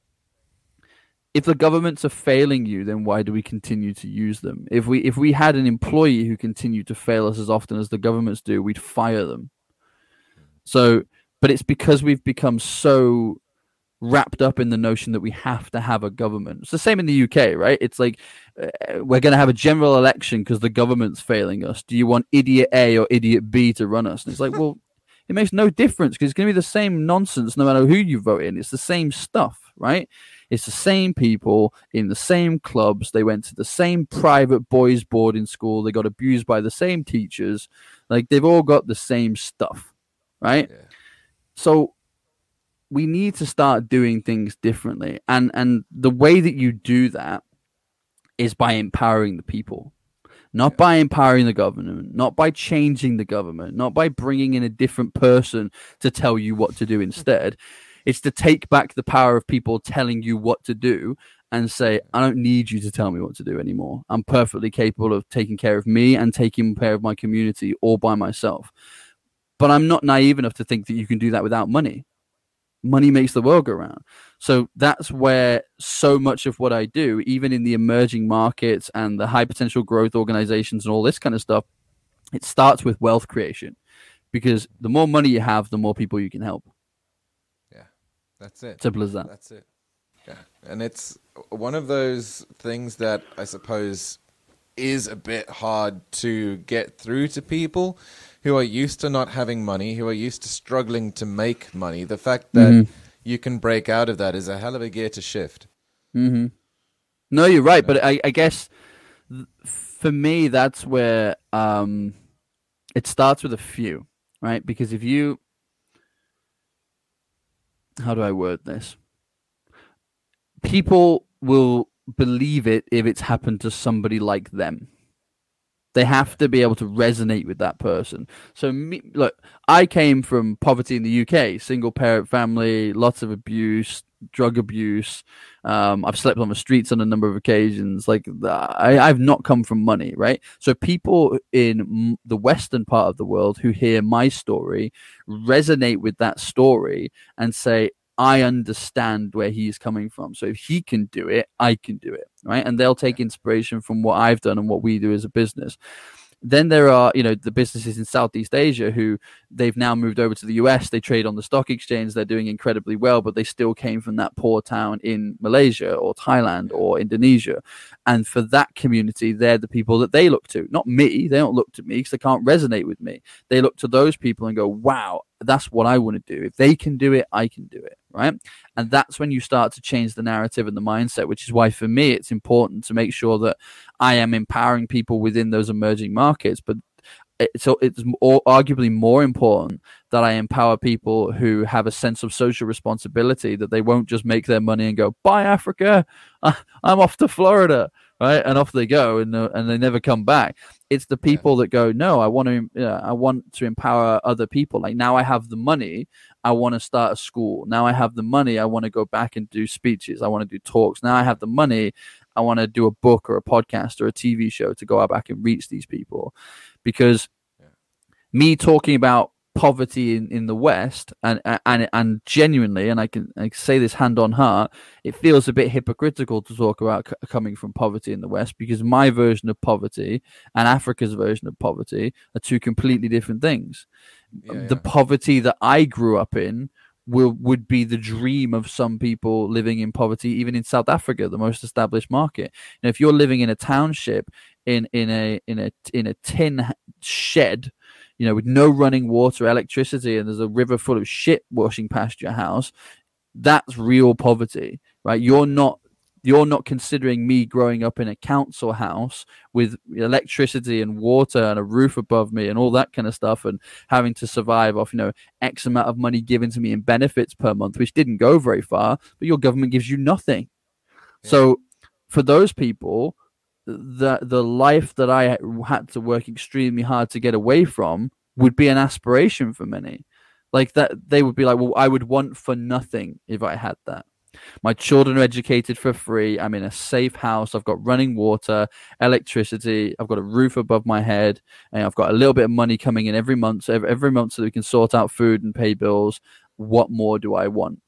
if the governments are failing you, then why do we continue to use them? If we if we had an employee who continued to fail us as often as the governments do, we'd fire them. So, but it's because we've become so wrapped up in the notion that we have to have a government. It's the same in the UK, right? It's like uh, we're going to have a general election because the government's failing us. Do you want idiot A or idiot B to run us? And it's like, well, it makes no difference because it's going to be the same nonsense no matter who you vote in. It's the same stuff, right? It's the same people in the same clubs. They went to the same private boys' boarding school. They got abused by the same teachers. Like they've all got the same stuff, right? Yeah. So we need to start doing things differently. And and the way that you do that is by empowering the people. Not yeah. by empowering the government, not by changing the government, not by bringing in a different person to tell you what to do instead. It's to take back the power of people telling you what to do and say, I don't need you to tell me what to do anymore. I'm perfectly capable of taking care of me and taking care of my community all by myself. But I'm not naive enough to think that you can do that without money. Money makes the world go round. So that's where so much of what I do, even in the emerging markets and the high potential growth organizations and all this kind of stuff, it starts with wealth creation. Because the more money you have, the more people you can help. Yeah, that's it. Simple as that. That's it. Yeah. And it's one of those things that I suppose is a bit hard to get through to people who are used to not having money, who are used to struggling to make money. The fact that mm-hmm. you can break out of that is a hell of a gear to shift. Mm-hmm. No, you're right, but I, I guess for me that's where um, it starts with a few, right? Because if you how do I word this? People will believe it if it's happened to somebody like them. They have to be able to resonate with that person. So, me, look, I came from poverty in the UK, single parent family, lots of abuse, drug abuse. Um, I've slept on the streets on a number of occasions. Like, I, I've not come from money, right? So, people in the Western part of the world who hear my story resonate with that story and say, I understand where he's coming from. So if he can do it, I can do it. Right. And they'll take inspiration from what I've done and what we do as a business. Then there are, you know, the businesses in Southeast Asia who they've now moved over to the US. They trade on the stock exchange. They're doing incredibly well, but they still came from that poor town in Malaysia or Thailand or Indonesia. And for that community, they're the people that they look to. Not me. They don't look to me because they can't resonate with me. They look to those people and go, wow, that's what I want to do. If they can do it, I can do it. Right. And that's when you start to change the narrative and the mindset, which is why for me, it's important to make sure that I am empowering people within those emerging markets. But it's, it's arguably more important that I empower people who have a sense of social responsibility that they won't just make their money and go, buy Africa. <laughs> I'm off to Florida right? And off they go, and uh, and they never come back. It's the people yeah. that go, no, I want to, uh, I want to empower other people. Like now, I have the money, I want to start a school. Now I have the money, I want to go back and do speeches. I want to do talks. Now I have the money, I want to do a book or a podcast or a TV show to go out back and reach these people, because yeah. me talking about poverty in, in the West, and and and genuinely, and I can, I can say this hand on heart, it feels a bit hypocritical to talk about c- coming from poverty in the West because my version of poverty and Africa's version of poverty are two completely different things. Yeah, um, yeah. The poverty that I grew up in will would be the dream of some people living in poverty, even in South Africa, the most established market. Know, if you're living in a township in in a in a in a tin shed, you know, with no running water, electricity, and there's a river full of shit washing past your house, that's real poverty, right? You're not you're not considering me growing up in a council house with electricity and water and a roof above me and all that kind of stuff and having to survive off you know x amount of money given to me in benefits per month which didn't go very far but your government gives you nothing yeah. so for those people the the life that i had to work extremely hard to get away from would be an aspiration for many like that they would be like well i would want for nothing if i had that my children are educated for free. I'm in a safe house. I've got running water, electricity. I've got a roof above my head, and I've got a little bit of money coming in every month. So every, every month, so we can sort out food and pay bills. What more do I want?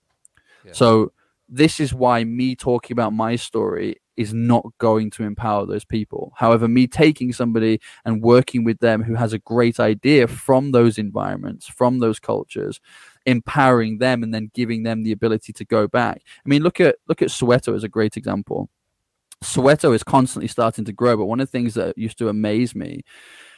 Yeah. So this is why me talking about my story is not going to empower those people. However, me taking somebody and working with them who has a great idea from those environments, from those cultures, empowering them and then giving them the ability to go back. I mean, look at look at Soweto as a great example. Soweto is constantly starting to grow, but one of the things that used to amaze me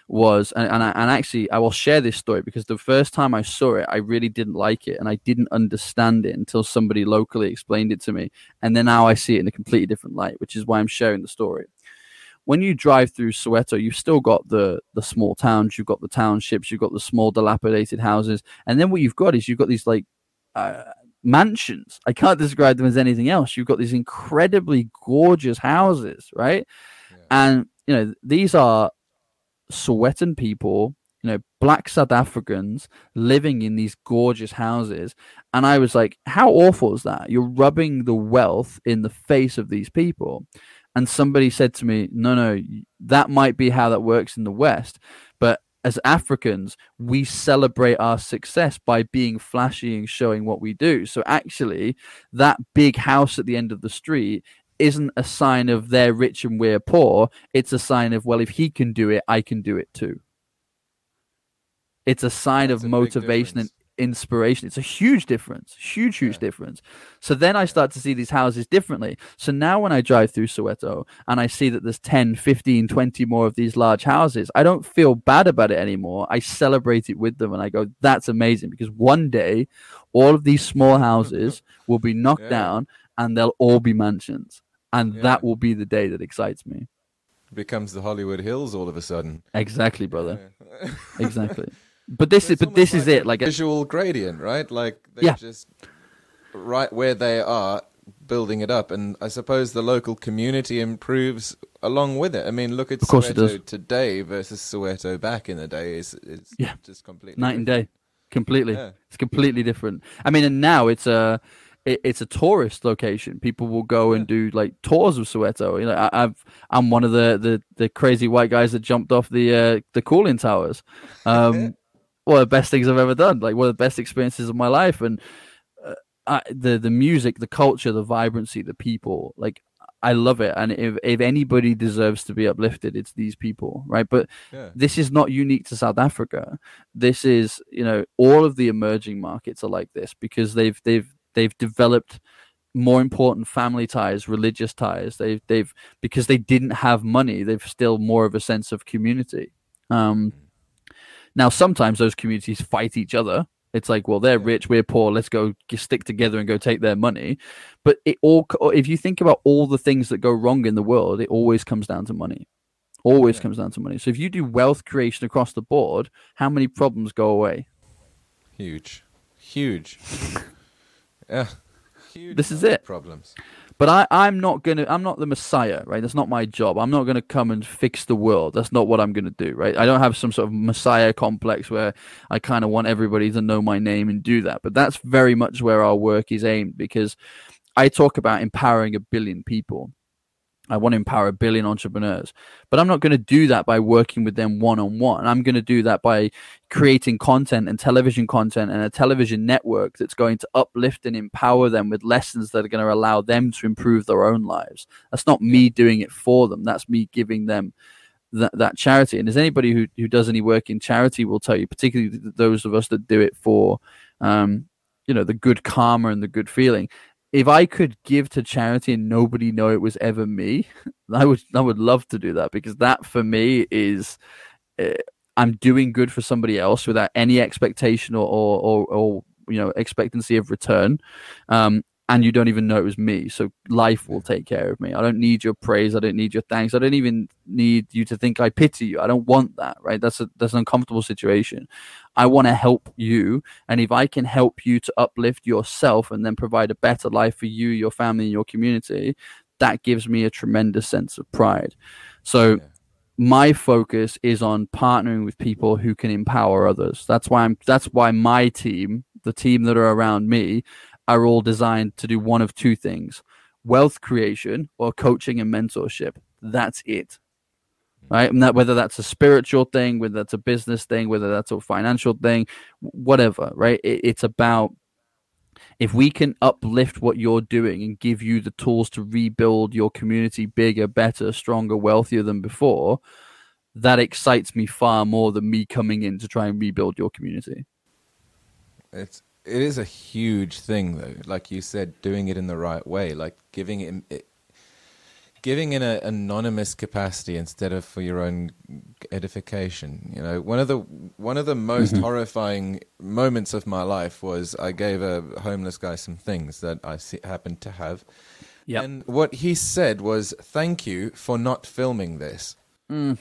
was, and and, I, and actually, I will share this story because the first time I saw it, I really didn't like it, and I didn't understand it until somebody locally explained it to me, and then now I see it in a completely different light, which is why I'm sharing the story when you drive through Soweto, you've still got the the small towns, you've got the townships, you've got the small dilapidated houses, and then what you've got is you've got these like uh, mansions. I can't describe them as anything else. You've got these incredibly gorgeous houses, right? Yeah. And you know these are Sowetan people, you know, black South Africans living in these gorgeous houses. And I was like, how awful is that? You're rubbing the wealth in the face of these people and somebody said to me, "No, no, that might be how that works in the West, but as Africans, we celebrate our success by being flashy and showing what we do. So actually, that big house at the end of the street isn't a sign of they're rich and we're poor. It's a sign of well, if he can do it, I can do it too. It's a sign That's of motivation and inspiration. It's a huge difference, huge, huge yeah. difference. So then I start to see these houses differently. So now when I drive through Soweto and I see that there's 10, 15, 20 more of these large houses, I don't feel bad about it anymore. I celebrate it with them and I go, that's amazing because one day all of these small houses <laughs> will be knocked yeah. down and they'll all be mansions. And yeah. that will be the day that excites me. It becomes the Hollywood Hills all of a sudden. Exactly, brother. <laughs> exactly. But this is but this like is it. Like a visual gradient, right? Like they yeah. just right where they are building it up, and I suppose the local community improves along with it. I mean, look at Soweto today versus Soweto back in the day. Is it's yeah. just completely night different. and day, completely. Yeah. It's completely different. I mean, and now it's a it, it's a tourist location. People will go and do like tours of Soweto. You know, I, have I'm one of the, the the crazy white guys that jumped off the uh, the cooling towers. Um, <laughs> one of the best things I've ever done. Like one of the best experiences of my life, and uh, I, the the music, the culture, the vibrancy, the people. Like I love it, and if if anybody deserves to be uplifted, it's these people, right? But yeah. this is not unique to South Africa. This is, you know, all of the emerging markets are like this because they've they've they've developed more important family ties, religious ties. They've they've because they didn't have money, they've still more of a sense of community. Um, mm now, sometimes those communities fight each other. It's like, well, they're rich, we're poor. Let's go stick together and go take their money. But it all, if you think about all the things that go wrong in the world, it always comes down to money. Always yeah. comes down to money. So if you do wealth creation across the board, how many problems go away? Huge, huge. <laughs> yeah, huge. This is it. Problems. But I, I'm not gonna. I'm not the Messiah, right? That's not my job. I'm not gonna come and fix the world. That's not what I'm gonna do, right? I don't have some sort of Messiah complex where I kind of want everybody to know my name and do that. But that's very much where our work is aimed because I talk about empowering a billion people. I want to empower a billion entrepreneurs. But I'm not going to do that by working with them one on one. I'm going to do that by creating content and television content and a television network that's going to uplift and empower them with lessons that are going to allow them to improve their own lives. That's not me doing it for them. That's me giving them that, that charity. And as anybody who, who does any work in charity will tell you, particularly those of us that do it for um, you know the good karma and the good feeling if I could give to charity and nobody know it was ever me, <laughs> I would I would love to do that because that for me is uh, I'm doing good for somebody else without any expectation or or, or, or you know expectancy of return. Um, and you don't even know it was me. So life will take care of me. I don't need your praise. I don't need your thanks. I don't even need you to think I pity you. I don't want that, right? That's a that's an uncomfortable situation. I want to help you, and if I can help you to uplift yourself and then provide a better life for you, your family, and your community, that gives me a tremendous sense of pride. So. Yeah my focus is on partnering with people who can empower others. That's why I'm that's why my team, the team that are around me, are all designed to do one of two things wealth creation or coaching and mentorship. That's it. Right. And that whether that's a spiritual thing, whether that's a business thing, whether that's a financial thing, whatever, right? It, it's about if we can uplift what you're doing and give you the tools to rebuild your community bigger, better, stronger, wealthier than before, that excites me far more than me coming in to try and rebuild your community. It's it is a huge thing though like you said doing it in the right way like giving it, it giving in an anonymous capacity instead of for your own edification you know one of the one of the most mm-hmm. horrifying moments of my life was i gave a homeless guy some things that i see, happened to have yep. and what he said was thank you for not filming this mm.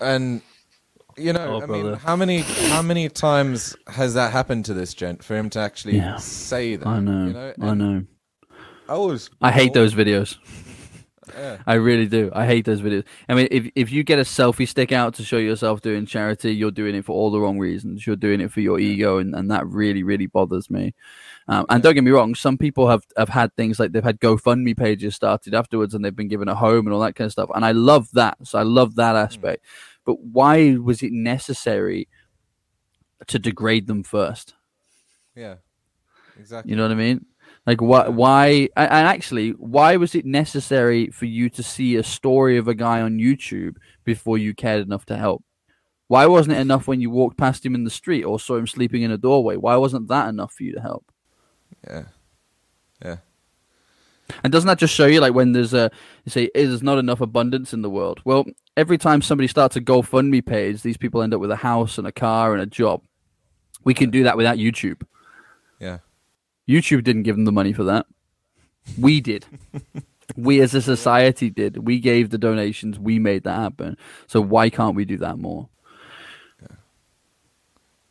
and you know, oh, I mean, how many how many times has that happened to this gent for him to actually yeah. say that? I know. You know? I know. I was. I hate those videos. Yeah. I really do. I hate those videos. I mean, if if you get a selfie stick out to show yourself doing charity, you're doing it for all the wrong reasons. You're doing it for your ego, and, and that really, really bothers me. Um, and don't get me wrong, some people have, have had things like they've had GoFundMe pages started afterwards, and they've been given a home and all that kind of stuff. And I love that. So I love that hmm. aspect. Mm but why was it necessary to degrade them first? Yeah, exactly. You know what I mean? Like why? Why? And actually, why was it necessary for you to see a story of a guy on YouTube before you cared enough to help? Why wasn't it enough when you walked past him in the street or saw him sleeping in a doorway? Why wasn't that enough for you to help? Yeah, yeah. And doesn't that just show you, like, when there's a, you say, there's not enough abundance in the world? Well, every time somebody starts a GoFundMe page, these people end up with a house and a car and a job. We can do that without YouTube. Yeah. YouTube didn't give them the money for that. We did. we as a society did. We gave the donations. We made that happen. So why can't we do that more? Yeah.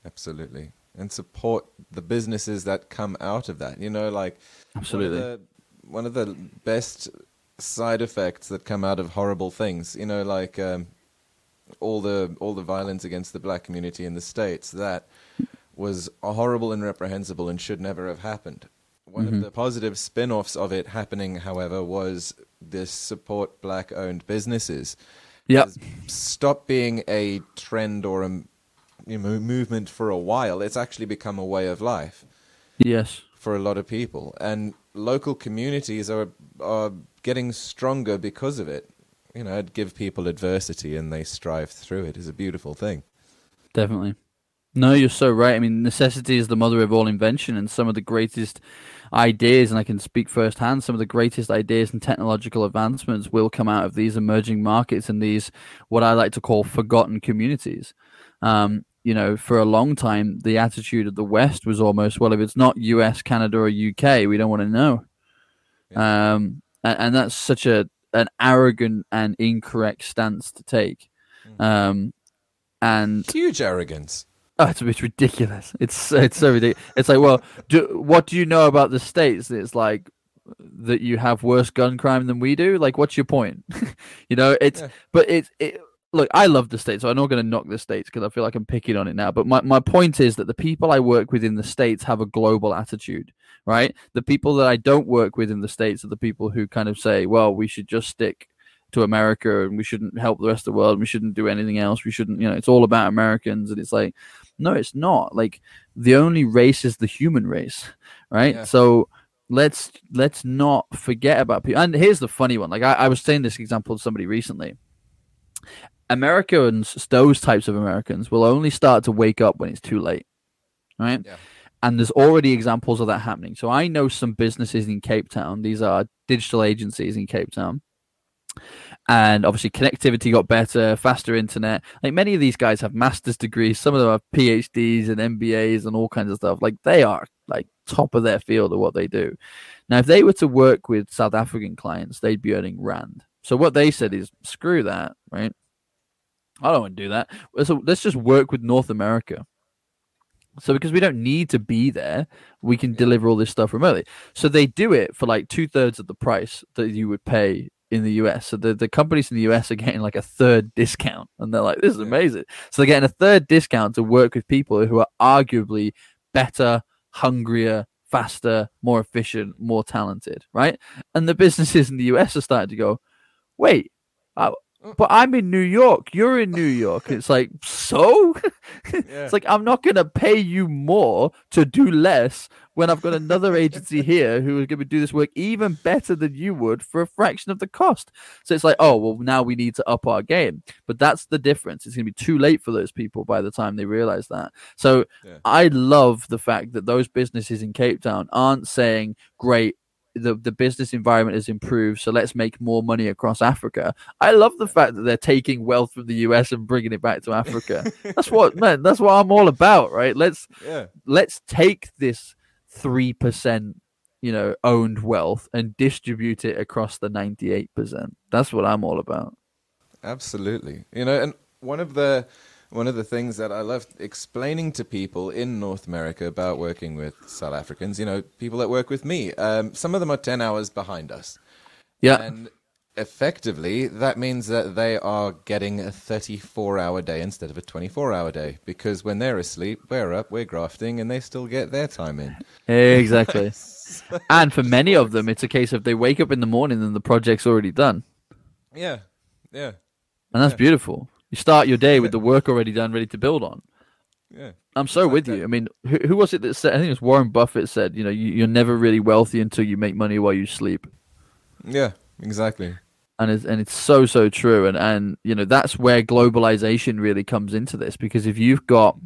Absolutely. And support the businesses that come out of that. You know, like absolutely one of the best side effects that come out of horrible things. You know, like um, all the all the violence against the black community in the states. That was horrible and reprehensible and should never have happened. One mm-hmm. of the positive spin-offs of it happening, however, was this support black-owned businesses. Yeah, stop being a trend or a you know, movement for a while. It's actually become a way of life. Yes, for a lot of people, and local communities are are getting stronger because of it. You know, give people adversity and they strive through it is a beautiful thing. Definitely. No, you're so right. I mean, necessity is the mother of all invention, and some of the greatest ideas, and I can speak firsthand, some of the greatest ideas and technological advancements will come out of these emerging markets and these, what I like to call forgotten communities. Um, you know, for a long time, the attitude of the West was almost, well, if it's not US, Canada, or UK, we don't want to know. Yeah. Um, and, and, that's such a an arrogant and incorrect stance to take. Mm. Um, and huge arrogance. Oh, it's, it's ridiculous. It's it's so ridiculous. It's like, well, do, what do you know about the states? It's like that you have worse gun crime than we do. Like, what's your point? <laughs> you know, it's yeah. but it's it, look, I love the states, so I'm not going to knock the states because I feel like I'm picking on it now. But my, my point is that the people I work with in the states have a global attitude, right? The people that I don't work with in the states are the people who kind of say, well, we should just stick to America and we shouldn't help the rest of the world. We shouldn't do anything else. We shouldn't, you know, it's all about Americans. And it's like, no, it's not. Like the only race is the human race, right? Yeah. So let's let's not forget about people. And here's the funny one. Like I, I was saying this example to somebody recently Americans, those types of Americans, will only start to wake up when it's too late, right? Yeah. and there's already examples of that happening. So I know some businesses in Cape Town. These are digital agencies in Cape Town. And obviously, connectivity got better, faster internet. Like many of these guys have master's degrees, some of them have PhDs and MBAs and all kinds of stuff. Like they are like top of their field of what they do. Now, if they were to work with South African clients, they'd be earning rand. So what they said is, screw that, right? I don't want to do that. So let's just work with North America. So because we don't need to be there, we can deliver all this stuff remotely. So they do it for like two thirds of the price that you would pay in the US. So the, the companies in the US are getting like a third discount. And they're like, this is amazing. So they're getting a third discount to work with people who are arguably better, hungrier, faster, more efficient, more talented, right? And the businesses in the US are starting to go, wait, but I'm in New York. You're in New York. It's like, so? <laughs> yeah. It's like, I'm not going to pay you more to do less when I've got another <laughs> agency here who is going to do this work even better than you would for a fraction of the cost. So it's like, oh, well, now we need to up our game. But that's the difference. It's going to be too late for those people by the time they realize that. So yeah. I love the fact that those businesses in Cape Town aren't saying, great, the, the business environment has improved, so let's make more money across Africa. I love the fact that they're taking wealth from the US and bringing it back to Africa. that's what <laughs> man, that's what I'm all about, right? Let's yeah. let's take this three percent, you know, owned wealth and distribute it across the ninety eight percent. That's what I'm all about. Absolutely. You know, and one of the one of the things that I love explaining to people in North America about working with South Africans, you know, people that work with me, um, some of them are 10 hours behind us. Yeah. And effectively, that means that they are getting a 34 hour day instead of a 24 hour day because when they're asleep, we're up, we're grafting, and they still get their time in. Exactly. <laughs> and for many of them, it's a case of they wake up in the morning and the project's already done. Yeah. Yeah. And that's yeah. beautiful. You start your day with the work already done, ready to build on. Yeah, I'm so with you. I mean, who, who, was it that said? I think it was Warren Buffett said, you know, you, are never really wealthy until you make money while you sleep. Yeah, exactly. And it's and it's so so true. And and you know that's where globalization really comes into this because if you've got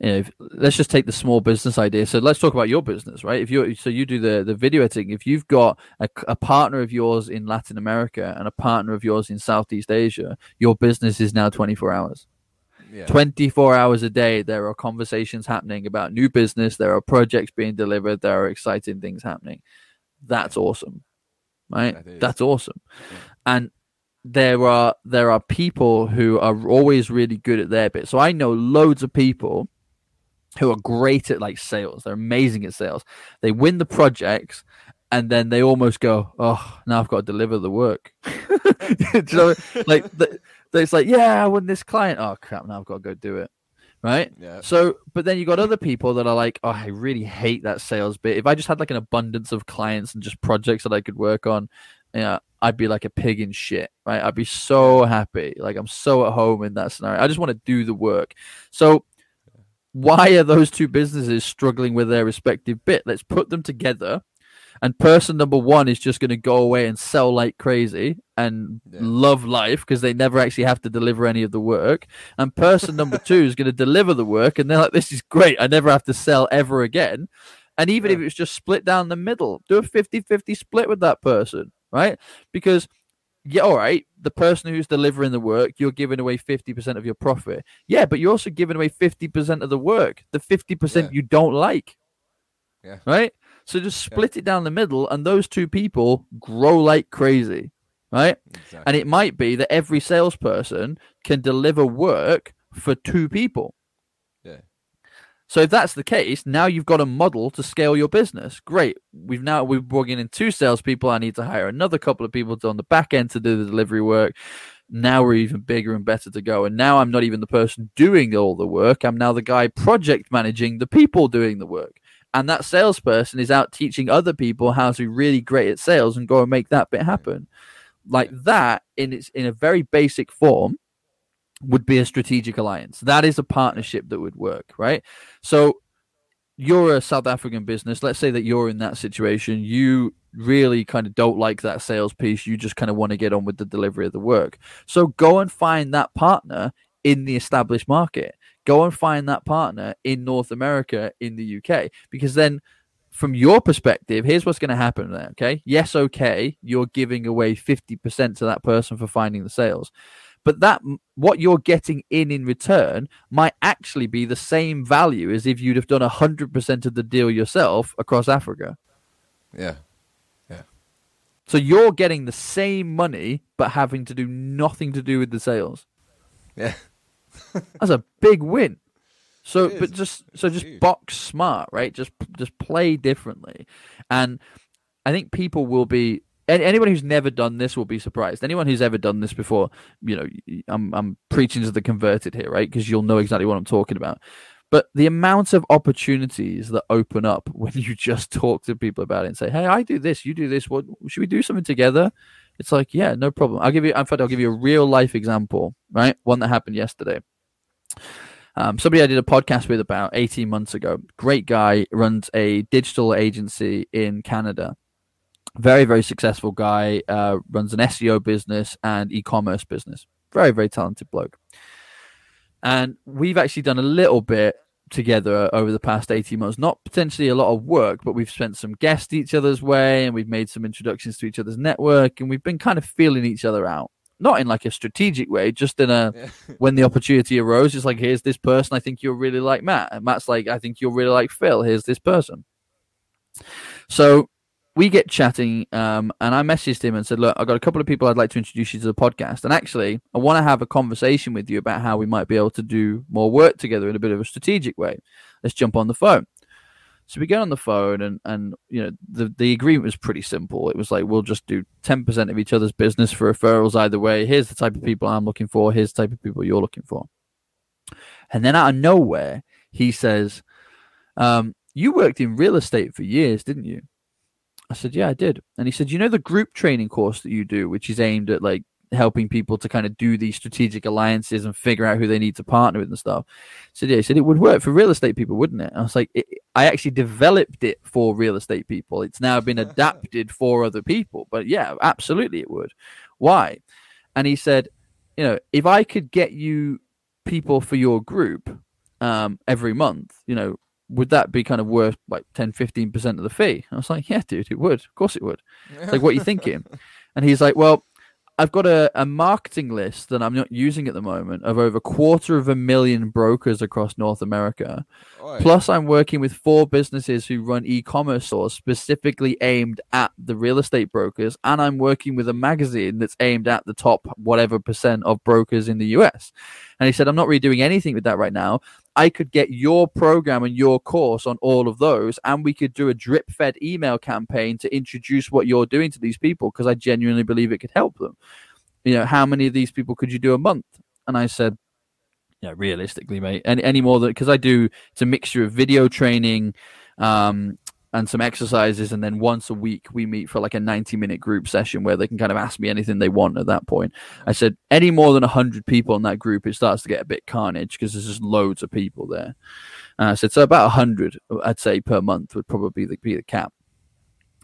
you know, if, let's just take the small business idea. So let's talk about your business, right? If you so you do the the video editing. If you've got a, a, partner of yours in Latin America and a partner of yours in Southeast Asia, your business is now 24 hours. Yeah. 24 hours a day, there are conversations happening about new business. There are projects being delivered. There are exciting things happening. That's awesome, right? That That's awesome. Yeah. And there are there are people who are always really good at their bit. So I know loads of people who are great at like sales. They're amazing at sales. They win the projects and then they almost go, "Oh, now I've got to deliver the work." <laughs> you know, <laughs> like the, it's like, "Yeah, I won this client. Oh crap, now I've got to go do it." Right? Yeah. So, but then you got other people that are like, "Oh, I really hate that sales bit. If I just had like an abundance of clients and just projects that I could work on, yeah, you know, I'd be like a pig in shit, right? I'd be so happy. Like I'm so at home in that scenario. I just want to do the work. So why are those two businesses struggling with their respective bit? Let's put them together. And person number one is just going to go away and sell like crazy and yeah. love life because they never actually have to deliver any of the work. And person number two is going to deliver the work and they're like, this is great. I never have to sell ever again. And even yeah. if it's just split down the middle, do a 50 50 split with that person, right? Because yeah, all right, the person who's delivering the work, you're giving away 50% of your profit. Yeah, but you're also giving away 50% of the work, the 50% yeah. you don't like. Yeah. Right? So just split yeah. it down the middle, and those two people grow like crazy. Right? Exactly. And it might be that every salesperson can deliver work for two people. So if that's the case, now you've got a model to scale your business. Great. We've now we're bringing in two salespeople. I need to hire another couple of people on the back end to do the delivery work. Now we're even bigger and better to go. And now I'm not even the person doing all the work. I'm now the guy project managing the people doing the work. And that salesperson is out teaching other people how to be really great at sales and go and make that bit happen. Like that in its in a very basic form would be a strategic alliance. That is a partnership that would work, right? So you're a South African business. Let's say that you're in that situation. You really kind of don't like that sales piece. You just kind of want to get on with the delivery of the work. So go and find that partner in the established market. go and find that partner in North America, in the UK, because then from your perspective, here's what's going to happen there. Okay. Yes, okay. You're giving away 50% to that person for finding the sales. But that what you're getting in in return might actually be the same value as if you'd have done 100% of the deal yourself across Africa. Yeah. Yeah. So you're getting the same money, but having to do nothing to do with the sales. Yeah. <laughs> That's a big win. So, but just so just huge. box smart, right? Just just play differently, and I think people will be. Anyone who's never done this will be surprised. Anyone who's ever done this before, you know, I'm I'm preaching to the converted here, right? Because you'll know exactly what I'm talking about. But the amount of opportunities that open up <laughs> when you just talk to people about it and say, "Hey, I do this, you do this. What should we do something together?" It's like, yeah, no problem. I'll give you. In fact, I'll give you a real life example, right? One that happened yesterday. Um, somebody I did a podcast with about 18 months ago. Great guy, runs a digital agency in Canada. Very, very successful guy, uh, runs an SEO business and e commerce business. Very, very talented bloke. And we've actually done a little bit together over the past 18 months. Not potentially a lot of work, but we've spent some guests each other's way and we've made some introductions to each other's network and we've been kind of feeling each other out not in like a strategic way, just in a yeah. <laughs> when the opportunity arose, it's like here's this person I think you'll really like Matt. And Matt's like, I think you'll really like Phil. Here's this person. So we get chatting, um, and I messaged him and said, Look, I've got a couple of people I'd like to introduce you to the podcast. And actually, I want to have a conversation with you about how we might be able to do more work together in a bit of a strategic way. Let's jump on the phone. So we get on the phone, and and you know the the agreement was pretty simple. It was like we'll just do ten percent of each other's business for referrals either way. Here's the type of people I'm looking for. Here's the type of people you're looking for. And then out of nowhere, he says, um, "You worked in real estate for years, didn't you?" I said, "Yeah, I did." And he said, "You know the group training course that you do, which is aimed at like helping people to kind of do these strategic alliances and figure out who they need to partner with and stuff. So yeah, he said it would work for real estate people, wouldn't it? I was like, it, I actually developed it for real estate people. It's now been <laughs> adapted for other people, but yeah, absolutely it would. Why? And he said, you know, if I could get you people for your group um, every month, you know, would that be kind of worth like 10, 15% of the fee? I was like, yeah, dude, it would. Of course it would. It's like, what are you thinking? <laughs> And he's like, well, I've got a, a marketing list that I'm not using at the moment of over a quarter of a million brokers across North America. Plus, I'm working with four businesses who run e commerce stores specifically aimed at the real estate brokers. And I'm working with a magazine that's aimed at the top whatever percent of brokers in the US. And he said, I'm not really doing anything with that right now. I could get your program and your course on all of those, and we could do a drip fed email campaign to introduce what you're doing to these people because I genuinely believe it could help them. You know, how many of these people could you do a month? And I said, yeah, realistically, mate, any, any more than because I do it's a mixture of video training, um, and some exercises and then once a week we meet for like a 90 minute group session where they can kind of ask me anything they want at that point. I said any more than 100 people in that group it starts to get a bit carnage because there's just loads of people there. Said so about 100 i'd say per month would probably be the, be the cap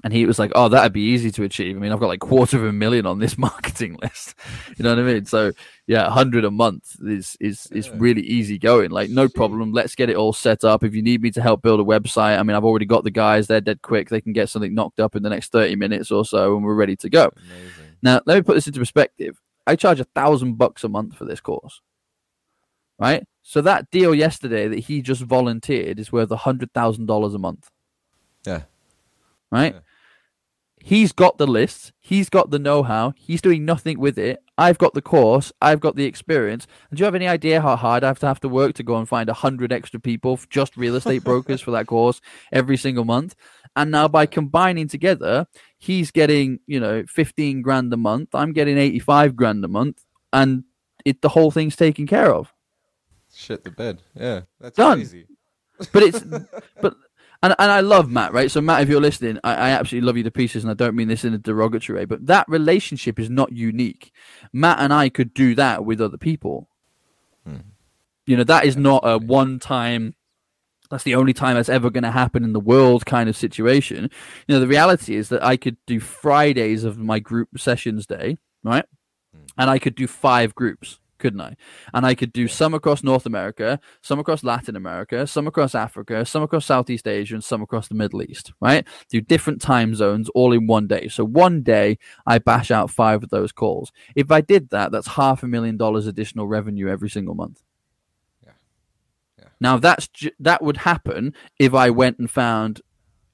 and he was like, "Oh, that'd be easy to achieve. I mean, I've got like quarter of a million on this <laughs> marketing list. you know what I mean? So yeah, hundred a month is is is really easy going. Like no problem. Let's get it all set up. If you need me to help build a website, I mean, I've already got the guys. They're dead quick. They can get something knocked up in the next thirty minutes or so, and we're ready to go. Amazing. Now, let me put this into perspective. I charge a thousand bucks a month for this course. Right. So that deal yesterday that he just volunteered is worth a hundred thousand dollars a month. Yeah. Right. Yeah. He's got the lists. He's got the know-how. He's doing nothing with it. I've got the course. I've got the experience. And do you have any idea how hard I have to have to work to go and find a hundred extra people, just real estate <laughs> brokers for that course every single month? And now by combining together, he's getting you know fifteen grand a month. I'm getting eighty-five grand a month, and it the whole thing's taken care of. Shit the bed. Yeah, that's Done. crazy. But it's <laughs> but and and I love Matt, right? So Matt, if you're listening, I, I, absolutely love you to pieces, and I don't mean this in a derogatory way, but that relationship is not unique. Matt and I could do that with other people. Hmm. You know, that is not a one-time. That's the only time that's ever going to happen in the world kind of situation. You know, the reality is that I could do Fridays of my group sessions day, right? Hmm. And I could do five groups couldn't I? And I could do some across North America, some across Latin America, some across Africa, some across Southeast Asia, and some across the Middle East, right? Do different time zones all in one day. So one day I bash out five of those calls. If I did that, that's half a million dollars additional revenue every single month. Yeah. Yeah. Now that's ju- that would happen if I went and found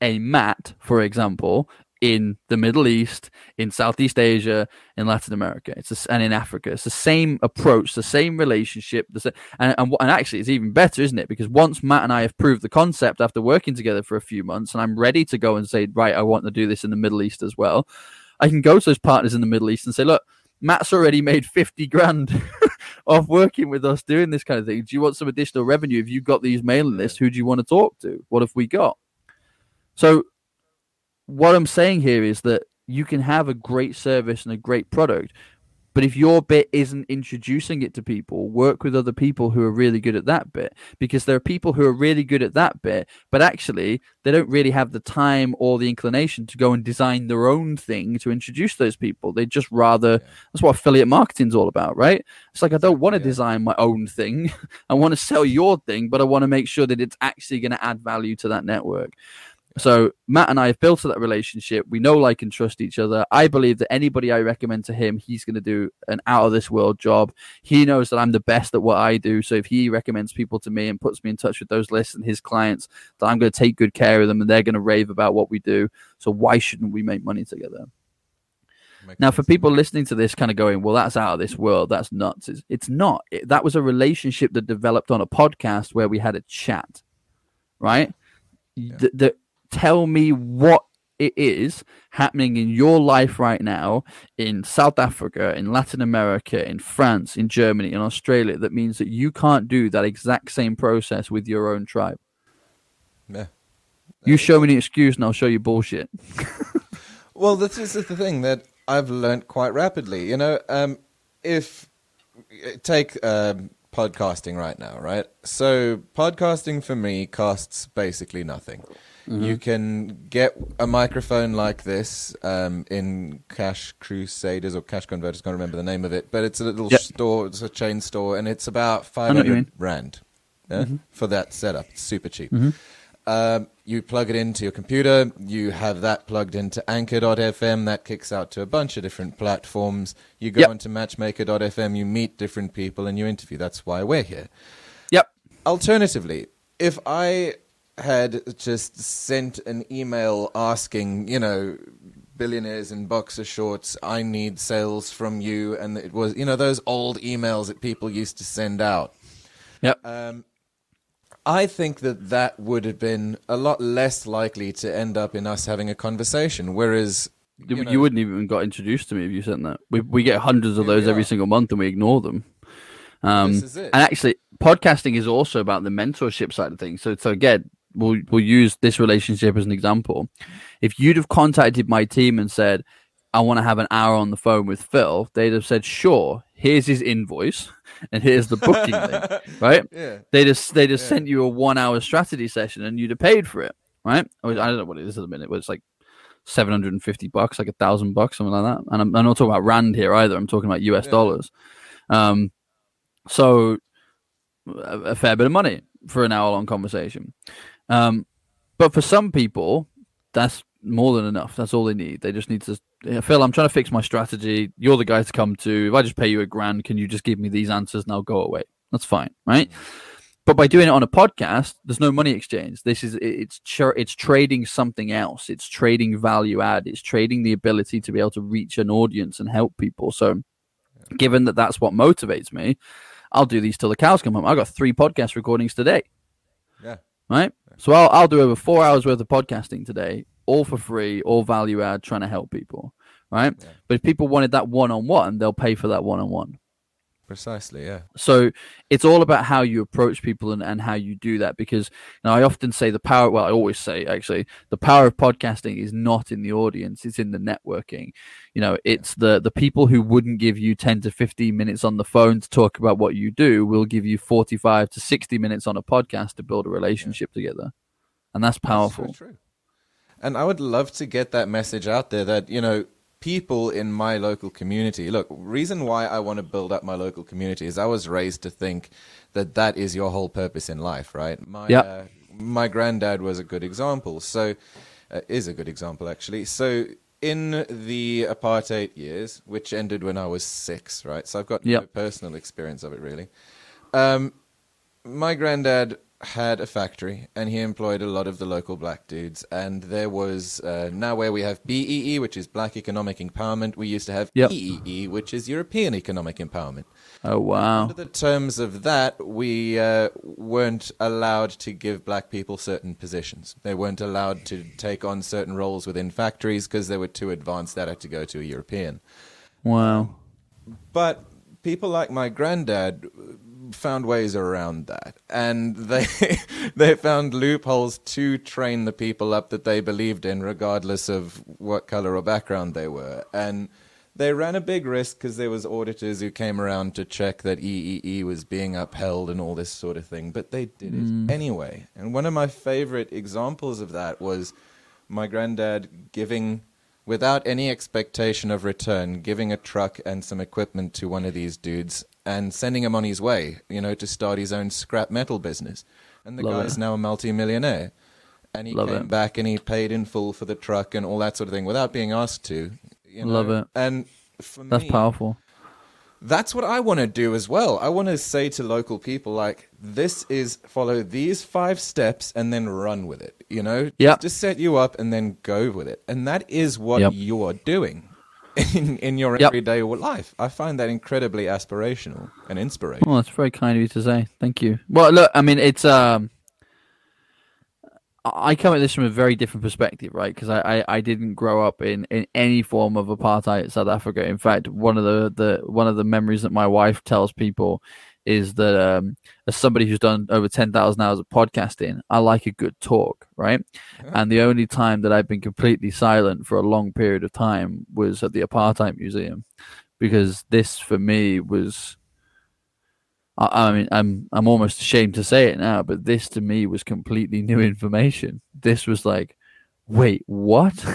a Matt, for example, in the Middle East, in Southeast Asia, in Latin America, it's a, and in Africa. It's the same approach, the same relationship, the same, and, and and actually, it's even better, isn't it? Because once Matt and I have proved the concept after working together for a few months, and I'm ready to go and say, right, I want to do this in the Middle East as well. I can go to those partners in the Middle East and say, look, Matt's already made 50 grand <laughs> off working with us doing this kind of thing. Do you want some additional revenue? If you've got these mailing lists, who do you want to talk to? What have we got? So, what I'm saying here is that you can have a great service and a great product, but if your bit isn't introducing it to people, work with other people who are really good at that bit because there are people who are really good at that bit, but actually they don't really have the time or the inclination to go and design their own thing to introduce those people. They just rather, Yeah. that's what affiliate marketing's all about, right? It's like, I don't want to Yeah. design my own thing. <laughs> I want to sell your thing, but I want to make sure that it's actually going to add value to that network. So Matt and I have built that relationship. We know, like, and trust each other. I believe that anybody I recommend to him, he's going to do an out of this world job. He knows that I'm the best at what I do. So if he recommends people to me and puts me in touch with those lists and his clients, that I'm going to take good care of them and they're going to rave about what we do. So why shouldn't we make money together? Makes Now, for people listening to this, kind of going, "Well, that's out of this world. That's nuts." It's, it's not. It, that was a relationship that developed on a podcast where we had a chat, right? Yeah. Th- that tell me what it is happening in your life right now in South Africa, in Latin America, in France, in Germany, in Australia that means that you can't do that exact same process with your own tribe. Yeah. You show me an excuse, and I'll show you bullshit. <laughs> Well, this is the thing that I've learned quite rapidly. You know, um, if take um, podcasting right now, right? So podcasting for me costs basically nothing. You can get a microphone like this um, in Cash Crusaders or Cash Converters. Can't remember the name of it, but it's a little Yep. store. It's a chain store, and it's about five know what you hundred rand for that setup. It's super cheap. Um, you plug it into your computer. You have that plugged into Anchor.fm. That kicks out to a bunch of different platforms. You go Yep. into Matchmaker.fm. You meet different people and you interview. That's why we're here. Yep. Alternatively, if I had just sent an email asking, you know, billionaires in boxer shorts, I need sales from you, and it was, you know, those old emails that people used to send out. Yep. Um, I think that that would have been a lot less likely to end up in us having a conversation. Whereas, You, you know- you wouldn't even got introduced to me if you sent that. We we get hundreds of those every single month, and we ignore them. Um, This is it. And actually, podcasting is also about the mentorship side of things. So, so again, we'll we'll use this relationship as an example. If you'd have contacted my team and said, "I want to have an hour on the phone with Phil," they'd have said, "Sure. Here's his invoice, and here's the booking link." <laughs> Right? yeah, They just they just Yeah. sent you a one hour strategy session and you'd have paid for it, right? I don't know what it is at the minute, but it's like seven hundred and fifty bucks, like a thousand bucks, something like that. And I'm, I'm not talking about rand here either. I'm talking about US Yeah. dollars. Um, so a, a fair bit of money for an hour long conversation. Um, but for some people, that's more than enough. That's all they need. They just need to. Yeah, Phil, I'm trying to fix my strategy. You're the guy to come to. If I just pay you a grand, can you just give me these answers and I'll go away? That's fine, right? But by doing it on a podcast, there's no money exchange. This is it's it's trading something else. It's trading value add. It's trading the ability to be able to reach an audience and help people. So, given that that's what motivates me, I'll do these till the cows come home. I got three podcast recordings today yeah, right? So I'll I'll do over four hours worth of podcasting today, all for free, all value add, trying to help people, right? Yeah. But if people wanted that one on one, they'll pay for that one on one. Precisely. Yeah, So it's all about how you approach people and, and how you do that. Because you know, I often say the power. Well, I always say actually the power of podcasting is not in the audience; it's in the networking. You know, it's the the people who wouldn't give you ten to fifteen minutes on the phone to talk about what you do will give you forty five to sixty minutes on a podcast to build a relationship together, and that's That's so powerful. true. And I would love to get that message out there that you know people in my local community. Look, reason why I want to build up my local community is I was raised to think that that is your whole purpose in life, right? My Yep. uh, my granddad was a good example. So uh, is a good example actually. So in the apartheid years, which ended when I was six, right? So I've got no personal experience of it really. Um, my granddad had a factory and he employed a lot of the local black dudes and there was uh, now where we have BEE which is black economic empowerment we used to have Yep. EEE which is European economic empowerment Oh wow. under the terms of that we uh, weren't allowed to give black people certain positions they weren't allowed to take on certain roles within factories because they were too advanced that had to go to a European Wow. but people like my granddad found ways around that, and they <laughs> they found loopholes to train the people up that they believed in, regardless of what color or background they were, and. They ran a big risk because there was auditors who came around to check that EEE was being upheld and all this sort of thing, but they did it mm. anyway. And one of my favorite examples of that was my granddad giving without any expectation of return, giving a truck and some equipment to one of these dudes and sending him on his way, you know, to start his own scrap metal business. And the Love guy's it. now a multi-millionaire. And he Love came it. back and he paid in full for the truck and all that sort of thing without being asked to. You know? Love it. And for me That's powerful. that's what I want to do as well. I want to say to local people, like, this is follow these five steps and then run with it. You know, Yep. just set you up and then go with it. And that is what Yep. you're doing <laughs> in in your Yep. everyday life. I find that incredibly aspirational and inspirational. Well, that's very kind of you to say. Thank you. Well, look, I mean, it's um, I I come at this from a very different perspective, right? Because I, I, I didn't grow up in, in any form of apartheid in South Africa. In fact, one of the, the one of the memories that my wife tells people is that um, as somebody who's done over ten thousand hours of podcasting, I like a good talk, right? And the only time that I've been completely silent for a long period of time was at the apartheid museum, because this for me was I, I mean, I'm I'm almost ashamed to say it now, but this to me was completely new information. This was like, wait, what? <laughs>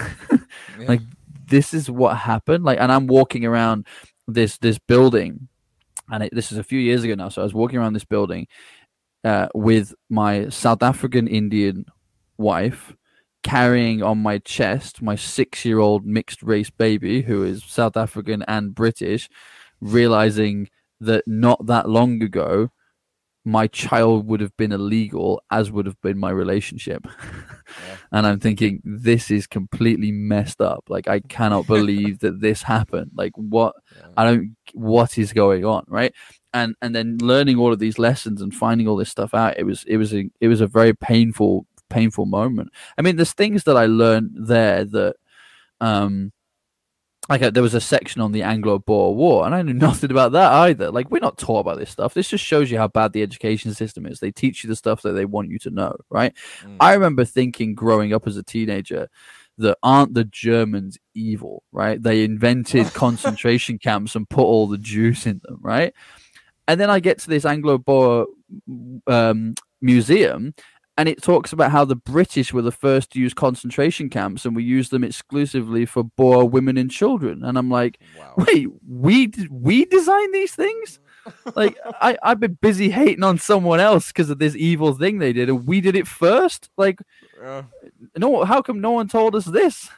Yeah. Like, this is what happened. Like, and I'm walking around this this building, and it, this is a few years ago now. So I was walking around this building uh, with my South African Indian wife, carrying on my chest my six year old mixed race baby who is South African and British, realizing that not that long ago my child would have been illegal as would have been my relationship. <laughs> And i'm thinking this is completely messed up. Like i cannot <laughs> believe that this happened. Like what Yeah. i don't what is going on right? And and then learning all of these lessons and finding all this stuff out it was it was a it was a very painful painful moment. I mean there's things that i learned there that um like uh, there was a section on the Anglo-Boer War, and I knew <laughs> nothing about that either. Like we're not taught about this stuff. This just shows you how bad the education system is. They teach you the stuff that they want you to know, right? Mm. I remember thinking growing up as a teenager that aren't the Germans evil, right? They invented <laughs> concentration camps and put all the Jews in them, right? And then I get to this Anglo-Boer um, museum, and it talks about how the British were the first to use concentration camps, and we used them exclusively for Boer women and children. And I'm like, Wow. wait, we we design these things? Like <laughs> I I've been busy hating on someone else because of this evil thing they did, and we did it first. Like Uh, no, how come no one told us this?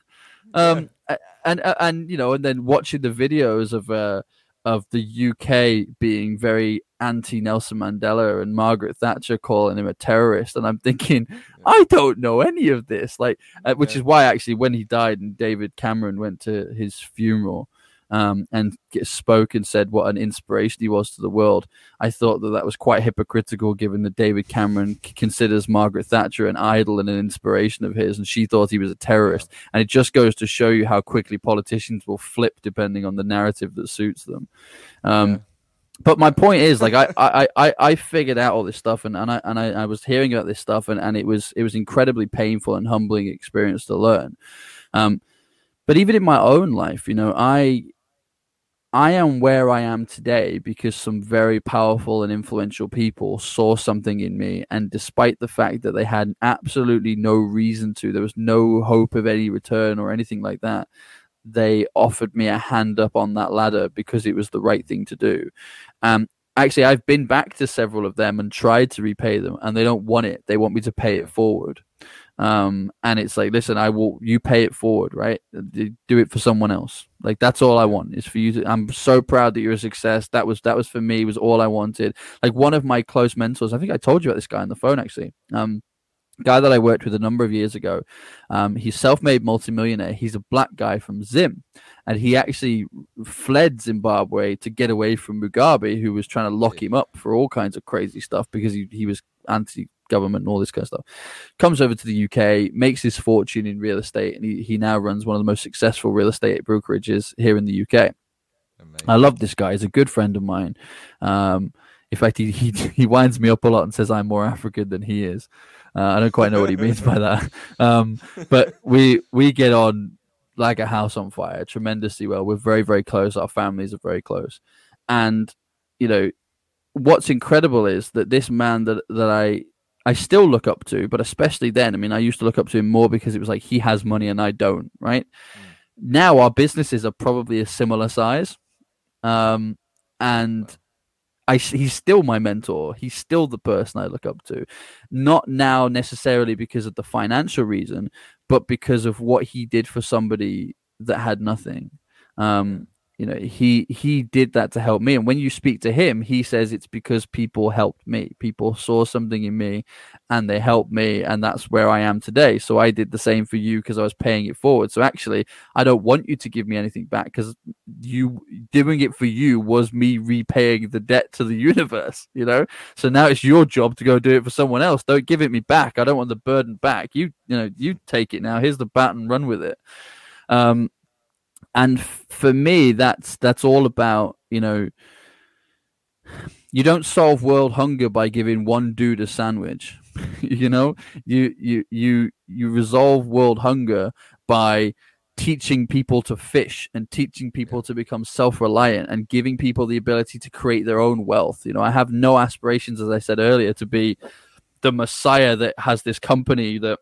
Um, a- and and, and you know, and then watching the videos of uh of the UK being very anti Nelson Mandela and Margaret Thatcher calling him a terrorist, and I'm thinking, I don't know any of this. Like, uh, which Yeah. is why actually when he died and David Cameron went to his funeral. Um, and spoke and said what an inspiration he was to the world. I thought that that was quite hypocritical, given that David Cameron c- considers Margaret Thatcher an idol and an inspiration of his, and she thought he was a terrorist. And it just goes to show you how quickly politicians will flip depending on the narrative that suits them. Um, Yeah. But my point is, like, I, I, I, I figured out all this stuff, and, and I and I, I was hearing about this stuff, and, and it was it was incredibly painful and humbling experience to learn. Um, but even in my own life, you know, I I am where I am today because some very powerful and influential people saw something in me, and despite the fact that they had absolutely no reason to, there was no hope of any return or anything like that. they offered me a hand up on that ladder because it was the right thing to do. Um, actually, I've been back to several of them and tried to repay them, and they don't want it. They want me to pay it forward. Um, and it's like, listen, I will, you pay it forward, right? Do it for someone else. Like that's all I want is for you to. I'm so proud that you're a success. That was that was for me was all I wanted. Like one of my close mentors. I think I told you about this guy on the phone actually. Um, guy that I worked with a number of years ago. Um, he's self-made multimillionaire. He's a black guy from Zim, and he actually fled Zimbabwe to get away from Mugabe, who was trying to lock him up for all kinds of crazy stuff because he, he was anti-government and all this kind of stuff. Comes over to the UK, makes his fortune in real estate, and he, he now runs one of the most successful real estate brokerages here in the UK. Amazing. I love this guy. He's a good friend of mine. Um, in fact, he, he he winds me up a lot and says I'm more African than he is. Uh, I don't quite know what he means by that. Um, but we we get on like a house on fire tremendously well. We're very very close. Our families are very close, and you know what's incredible is that this man that that I I still look up to, but especially then. I mean, I used to look up to him more because it was like he has money and I don't. Right mm. now, our businesses are probably a similar size, um, and I, he's still my mentor. He's still the person I look up to. Not now necessarily because of the financial reason, but because of what he did for somebody that had nothing. Um, you know he he did that to help me. And when you speak to him he says it's because people helped me. People saw something in me and they helped me and that's where i am today. So i did the same for you because i was paying it forward. So actually i don't want you to give me anything back because you doing it for you was me repaying the debt to the <laughs> universe you know? So now it's your job to go do it for someone else. Don't give it me back. I don't want the burden back. You you know you take it now. Here's the bat and run with it. Um and for me that's that's all about you know you don't solve world hunger by giving one dude a sandwich <laughs> you know? You you you you resolve world hunger by teaching people to fish and teaching people to become self-reliant and giving people the ability to create their own wealth you know? I have no aspirations as i said earlier to be the messiah that has this company that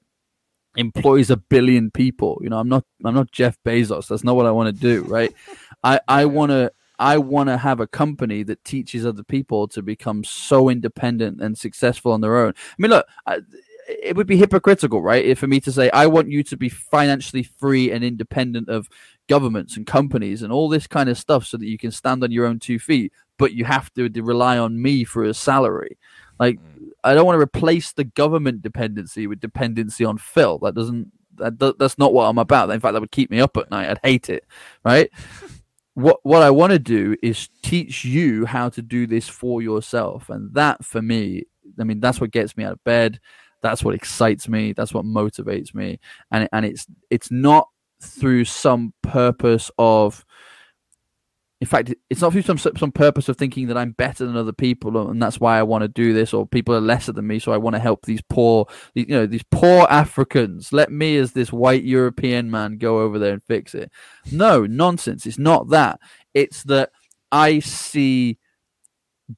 employs a billion people. You know, I'm not I'm not Jeff Bezos. That's not what I want to do, right? I I want to I want to have a company that teaches other people to become so independent and successful on their own. I mean, look, I, it would be hypocritical, right, for me to say I want you to be financially free and independent of governments and companies and all this kind of stuff, so that you can stand on your own two feet. But you have to rely on me for a salary. Like, mm. I don't want to replace the government dependency with dependency on Phil. That doesn't. That, that's not what I'm about. In fact, that would keep me up at night. I'd hate it. Right. <laughs> what what I want to do is teach you how to do this for yourself, and that for me, I mean, that's what gets me out of bed. That's what excites me. That's what motivates me, and and it's it's not through some purpose of in fact, it's not through some some purpose of thinking that I'm better than other people, and that's why I want to do this, or people are lesser than me, so I want to help these poor, you know, these poor Africans. Let me, as this white European man, go over there and fix it. No nonsense. It's not that. It's that I see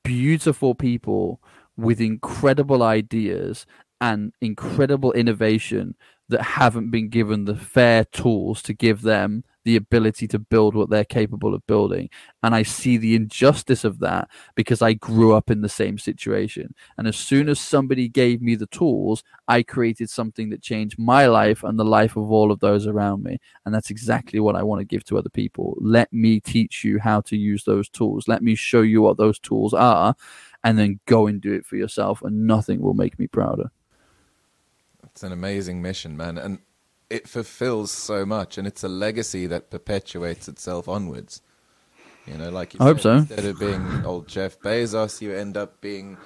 beautiful people with incredible ideas and incredible innovation that haven't been given the fair tools to give them the ability to build what they're capable of building. And I see the injustice of that because I grew up in the same situation. And as soon as somebody gave me the tools, I created something that changed my life and the life of all of those around me. And that's exactly what I want to give to other people. Let me teach you how to use those tools. Let me show you what those tools are. And then go and do it for yourself, and nothing will make me prouder. It's an amazing mission, man. And it fulfills so much, and it's a legacy that perpetuates itself onwards. You know, like you I said, hope so. Instead of being old Jeff Bezos, you end up being,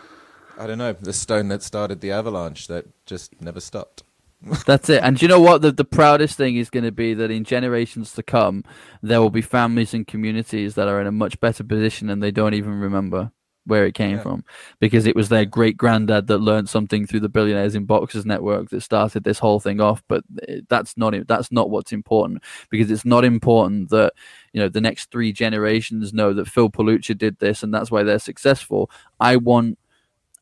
I don't know, the stone that started the avalanche that just never stopped. <laughs> That's it. And you know what? The, the proudest thing is going to be that in generations to come, there will be families and communities that are in a much better position and they don't even remember where it came yeah. from because it was their great granddad that learned something through the billionaires in boxers network that started this whole thing off but that's not that's not what's important because it's not important that you know the next three generations know that Phil Pelucha did this and that's why they're successful i want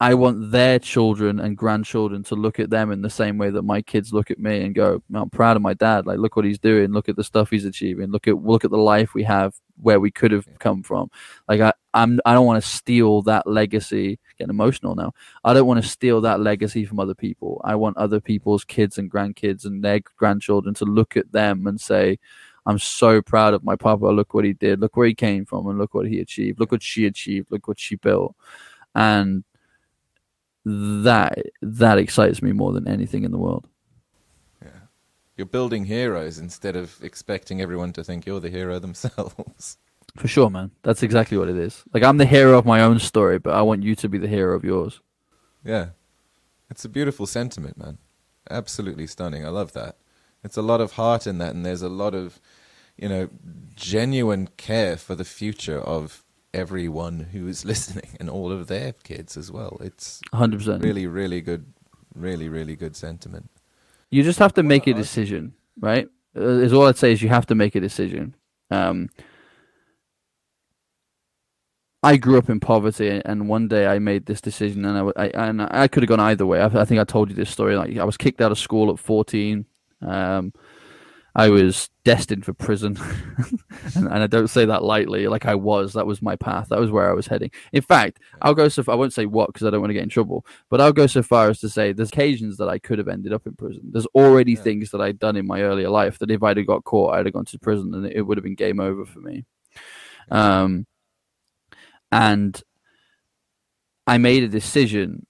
I want their children and grandchildren to look at them in the same way that my kids look at me and go, "I'm proud of my dad. Like, look what he's doing. Look at the stuff he's achieving. Look at look at the life we have where we could have come from." Like, I I'm I don't want to steal that legacy. Getting emotional now. I don't want to steal that legacy from other people. I want other people's kids and grandkids and their grandchildren to look at them and say, I'm so proud of my papa. Look what he did. Look where he came from, and look what he achieved. Look what she achieved. Look what she built, and that that excites me more than anything in the world. Yeah, you're building heroes instead of expecting everyone to think you're the hero <laughs> themselves. For sure, man. That's exactly what it is. Like I'm the hero of my own story, but I want you to be the hero of yours. Yeah, it's a beautiful sentiment, man. Absolutely stunning. I love that. It's a lot of heart in that, and there's a lot of, you know, genuine care for the future of everyone who is <laughs> listening and all of their kids as well. It's 100%. Really, really good, really, really good sentiment. You just have to make a decision, right? Uh, is all I'd say is you have to make a decision. Um, I grew up in poverty, and one day I made this decision, and I, I and I could have gone either way. I, I, think I told you this story. Like I was kicked out of school at 14. Um, I was destined for prison, <laughs> and, and, I don't say that lightly. Like I was, that was my path. That was where I was heading. In fact, I'll go so. Far, I won't say what because I don't want to get in trouble. But I'll go so far as to say there's occasions that I could have ended up in prison. There's already yeah. things that I'd done in my earlier life that if I'd have got caught, I'd have gone to prison, and it would have been game over for me. Um, and I made a decision,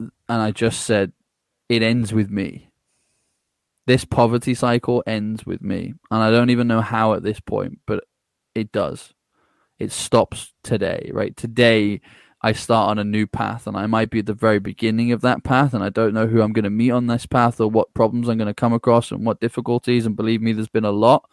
and I just said, "It ends with me." This poverty cycle ends with me. And I don't even know how at this point, but it does. It stops today, right? Today, I start on a new path, and I might be at the very beginning of that path, and I don't know who I'm going to meet on this path or what problems I'm going to come across and what difficulties. And believe me, there's been a lot,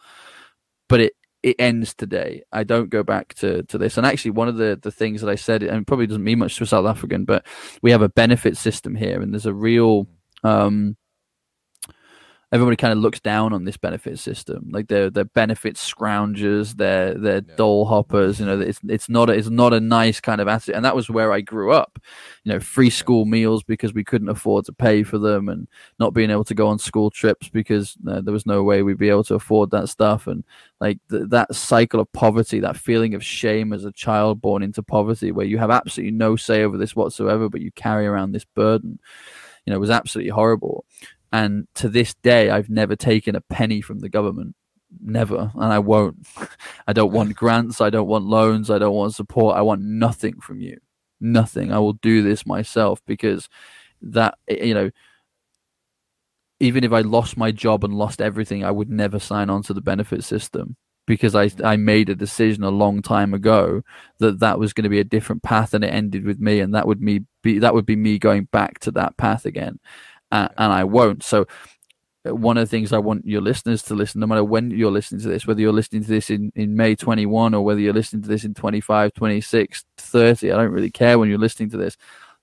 but it it ends today. I don't go back to, to this. And actually, one of the, the things that I said, and probably doesn't mean much to a South African, but we have a benefit system here, and there's a real um, everybody kind of looks down on this benefit system. Like they're they're benefit scroungers, they're they're yeah. dole hoppers. You know, it's it's not a, it's not a nice kind of attitude. And that was where I grew up. You know, free school meals because we couldn't afford to pay for them, and not being able to go on school trips because uh, there was no way we'd be able to afford that stuff. And like th- that cycle of poverty, that feeling of shame as a child born into poverty, where you have absolutely no say over this whatsoever, but you carry around this burden. You know, was absolutely horrible. And to this day, I've never taken a penny from the government. Never. And I won't. <laughs> I don't want grants. I don't want loans. I don't want support. I want nothing from you. Nothing. I will do this myself because that, you know, even if I lost my job and lost everything, I would never sign on to the benefit system because I I made a decision a long time ago that that was going to be a different path and it ended with me and that would me be that would be me going back to that path again uh, and I won't. So uh, one of the things I want your listeners to listen, no matter when you're listening to this, whether you're listening to this in, in May 21 or whether you're listening to this in 25, 26, 30, I don't really care when you're listening to this,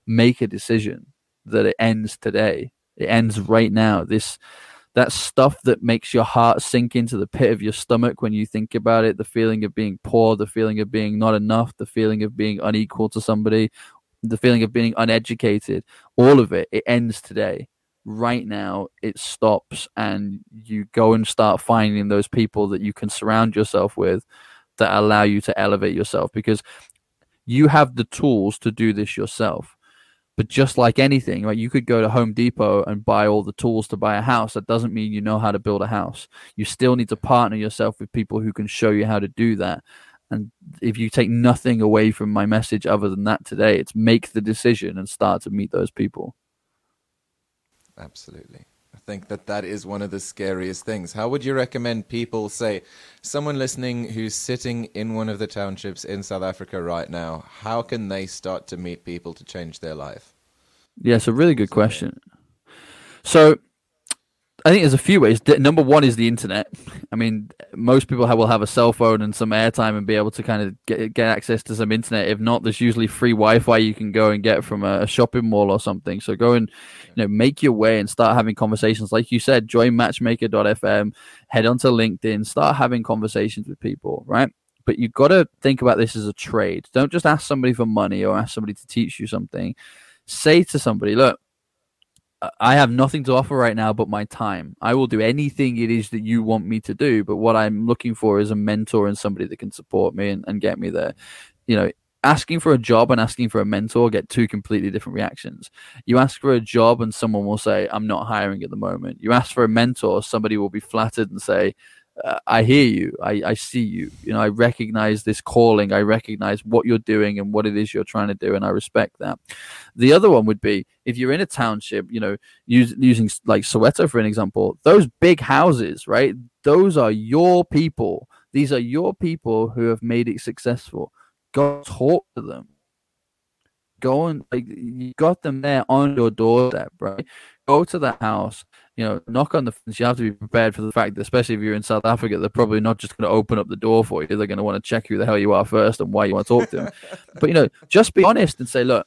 make a decision that it ends today. It ends right now. This, that stuff that makes your heart sink into the pit of your stomach when you think about it, the feeling of being poor, the feeling of being not enough, the feeling of being unequal to somebody, the feeling of being uneducated, all of it, it ends today right now it stops and you go and start finding those people that you can surround yourself with that allow you to elevate yourself because you have the tools to do this yourself. But just like anything right you could go to home depot and buy all the tools to buy a house. That doesn't mean you know how to build a house. You still need to partner yourself with people who can show you how to do that. And if you take nothing away from my message other than that today it's make the decision and start to meet those people Absolutely. I think that that is one of the scariest things. How would you recommend people say, someone listening who's sitting in one of the townships in South Africa right now, how can they start to meet people to change their life? Yeah, it's a really good question. So, I think there's a few ways. Number one is the internet. I mean, most people have, will have a cell phone and some airtime and be able to kind of get get access to some internet. If not, there's usually free Wi-Fi you can go and get from a, shopping mall or something. So go and you know make your way and start having conversations. Like you said, join Matchmaker.fm, head onto LinkedIn, start having conversations with people. Right, but you've got to think about this as a trade. Don't just ask somebody for money or ask somebody to teach you something say to somebody, look, I have nothing to offer right now but my time. I will do anything it is that you want me to do, but what I'm looking for is a mentor and somebody that can support me and, and get me there. You know, asking for a job and asking for a mentor get two completely different reactions. You ask for a job and someone will say, I'm not hiring at the moment. You ask for a mentor, somebody will be flattered and say, uh, I hear you. I, I see you. You know, I recognize this calling. I recognize what you're doing and what it is you're trying to do, and I respect that. The other one would be if you're in a township, you know, use, using like Soweto for an example, those big houses, right? Those are your people. These are your people who have made it successful. Go talk to them. Go and like you got them there on your doorstep, right? Go to the house you know, knock on the fence. You have to be prepared for the fact that, especially if you're in South Africa, they're probably not just going to open up the door for you. They're going to want to check who the hell you are first and why you want to talk to them. <laughs> but you know, just be honest and say, look,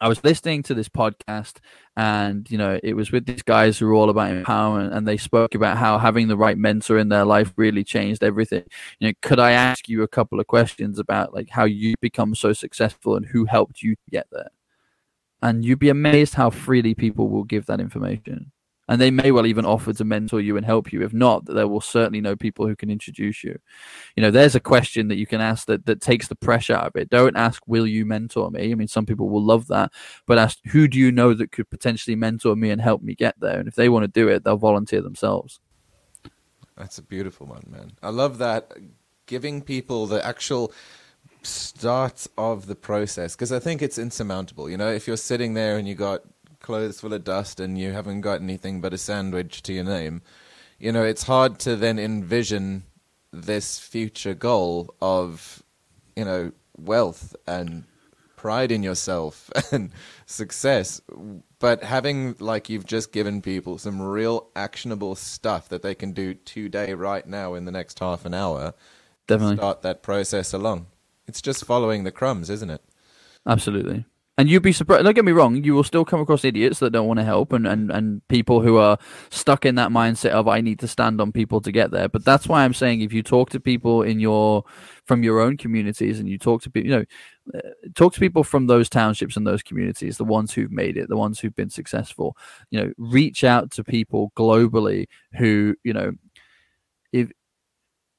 I was listening to this podcast, and you know, it was with these guys who were all about empowerment, and they spoke about how having the right mentor in their life really changed everything. You know, could I ask you a couple of questions about like how you become so successful and who helped you get there? And you'd be amazed how freely people will give that information and they may well even offer to mentor you and help you. If not, there will certainly know people who can introduce you. You know, there's a question that you can ask that that takes the pressure out of it. Don't ask, "Will you mentor me?" I mean, some people will love that, but ask, "Who do you know that could potentially mentor me and help me get there?" And if they want to do it, they'll volunteer themselves. That's a beautiful one, man. I love that uh, giving people the actual start of the process because I think it's insurmountable. You know, if you're sitting there and you got clothes full of dust and you haven't got anything but a sandwich to your name, you know, it's hard to then envision this future goal of, you know, wealth and pride in yourself <laughs> and success. But having, like, you've just given people some real actionable stuff that they can do today, right now, in the next half an hour, definitely start that process along. It's just following the crumbs, isn't it? Absolutely. And you'd be surprised. Don't get me wrong. You will still come across idiots that don't want to help, and, and, and people who are stuck in that mindset of I need to stand on people to get there. But that's why I'm saying if you talk to people in your from your own communities, and you talk to people, you know, uh, talk to people from those townships and those communities, the ones who've made it, the ones who've been successful. You know, reach out to people globally who you know, if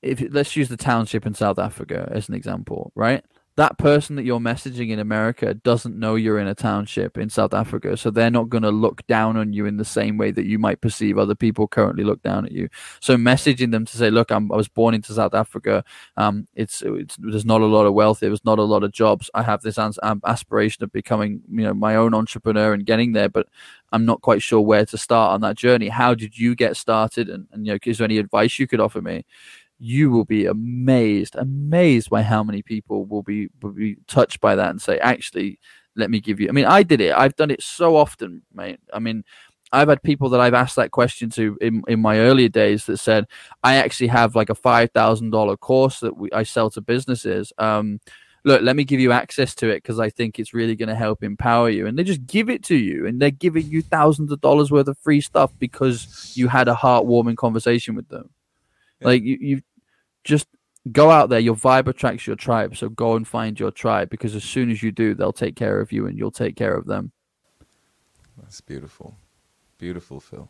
if let's use the township in South Africa as an example, right? That person that you're messaging in America doesn't know you're in a township in South Africa, so they're not going to look down on you in the same way that you might perceive other people currently look down at you. So messaging them to say, "Look, I'm, i was born into South Africa. Um, it's, it's there's not a lot of wealth. There was not a lot of jobs. I have this ans- aspiration of becoming, you know, my own entrepreneur and getting there, but I'm not quite sure where to start on that journey. How did you get started? And, and you know, is there any advice you could offer me?" You will be amazed, amazed by how many people will be will be touched by that and say, actually, let me give you. I mean, I did it. I've done it so often, mate. I mean, I've had people that I've asked that question to in, in my earlier days that said, I actually have like a five thousand dollar course that we, I sell to businesses. Um, look, let me give you access to it because I think it's really going to help empower you. And they just give it to you, and they're giving you thousands of dollars worth of free stuff because you had a heartwarming conversation with them. Like you, you just go out there. Your vibe attracts your tribe. So go and find your tribe because as soon as you do, they'll take care of you and you'll take care of them. That's beautiful. Beautiful, Phil.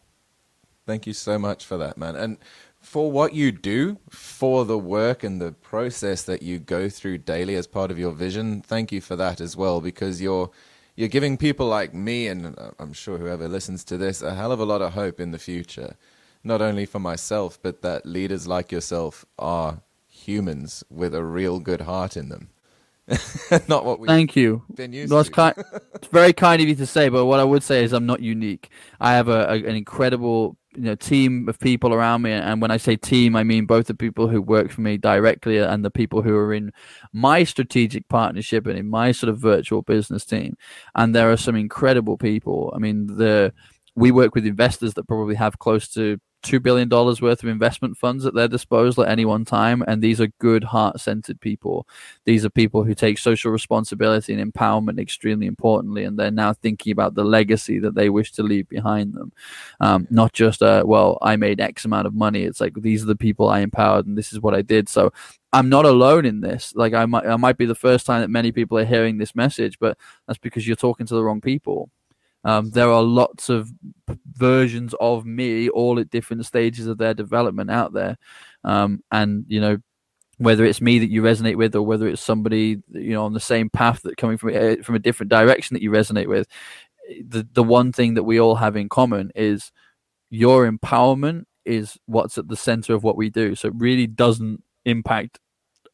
Thank you so much for that, man. And for what you do, for the work and the process that you go through daily as part of your vision, thank you for that as well because you're you're giving people like me and uh, I'm sure whoever listens to this a hell of a lot of hope in the future not only for myself, but that leaders like yourself are humans with a real good heart in them. <laughs> not what we thank you. That's kind, <laughs> it's very kind of you to say but what i would say is i'm not unique. I have a, a, an incredible you know team of people around me and when i say team i mean both the people who work for me directly and the people who are in my strategic partnership and in my sort of virtual business team. And there are some incredible people. I mean the we work with investors that probably have close to two billion dollars worth of investment funds at their disposal at any one time and these are good heart-centered people. These are people who take social responsibility and empowerment extremely importantly and they're now thinking about the legacy that they wish to leave behind them. Um, not just uh, well i made x amount of money. It's like these are the people i empowered and this is what i did. So i'm not alone in this. Like i might i might be the first time that many people are hearing this message but that's because you're talking to the wrong people um, there are lots of versions of me, all at different stages of their development out there. Um, and, you know, whether it's me that you resonate with or whether it's somebody, you know, on the same path that coming from, uh, from a different direction that you resonate with, the, the one thing that we all have in common is your empowerment is what's at the center of what we do. So it really doesn't impact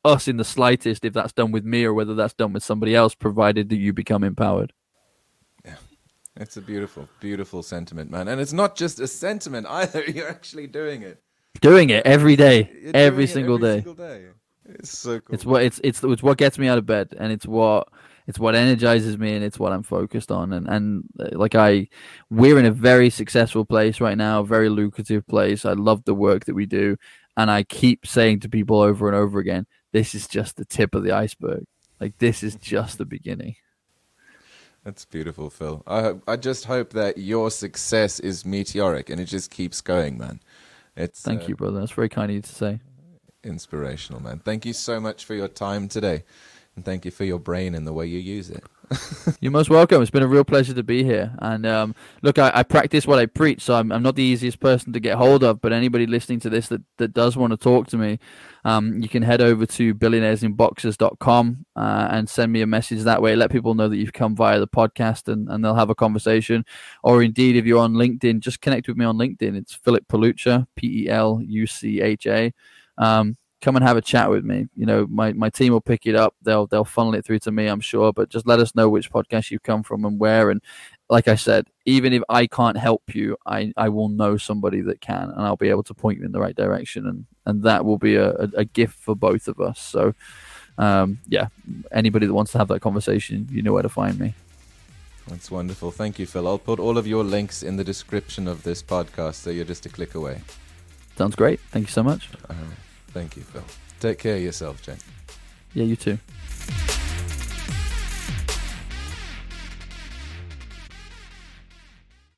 us in the slightest if that's done with me or whether that's done with somebody else, provided that you become empowered. It's a beautiful, beautiful sentiment, man. And it's not just a sentiment <laughs> either. You're actually doing it. Doing it every day, every single every day. Single day. It's so cool. It's what it's it's it's what gets me out of bed, and it's what it's what energizes me, and it's what I'm focused on. And and uh, like I, we're in a very successful place right now, very lucrative place. I love the work that we do, and I keep saying to people over and over again, this is just the tip of the iceberg. Like this is just the beginning. That's beautiful, Phil. I I just hope that your success is meteoric and it just keeps going, man. It's thank uh, you, brother. That's very kind of you to say. Inspirational, man. Thank you so much for your time today, and thank you for your brain and the way you use it. <laughs> You're most welcome. It's been a real pleasure to be here. And um, look, I, I, practice what I preach, so I'm, I'm, not the easiest person to get hold of. But anybody listening to this that, that does want to talk to me, um, you can head over to billionairesinboxers.com uh, and send me a message that way. Let people know that you've come via the podcast and, and they'll have a conversation. Or indeed, if you're on LinkedIn, just connect with me on LinkedIn. It's Philip Pelucha, P E L U C H A. Um, come and have a chat with me. You know, my, my team will pick it up. They'll they'll funnel it through to me, I'm sure. But just let us know which podcast you've come from and where. And like I said, even if I can't help you, I, I will know somebody that can, and I'll be able to point you in the right direction, and and that will be a, a, a gift for both of us. So, um, yeah, anybody that wants to have that conversation, you know where to find me. That's wonderful. Thank you, Phil. I'll put all of your links in the description of this podcast, so you're just a click away. Sounds great. Thank you so much. Thank you, Phil. Take care of yourself, Jane. Yeah, you too.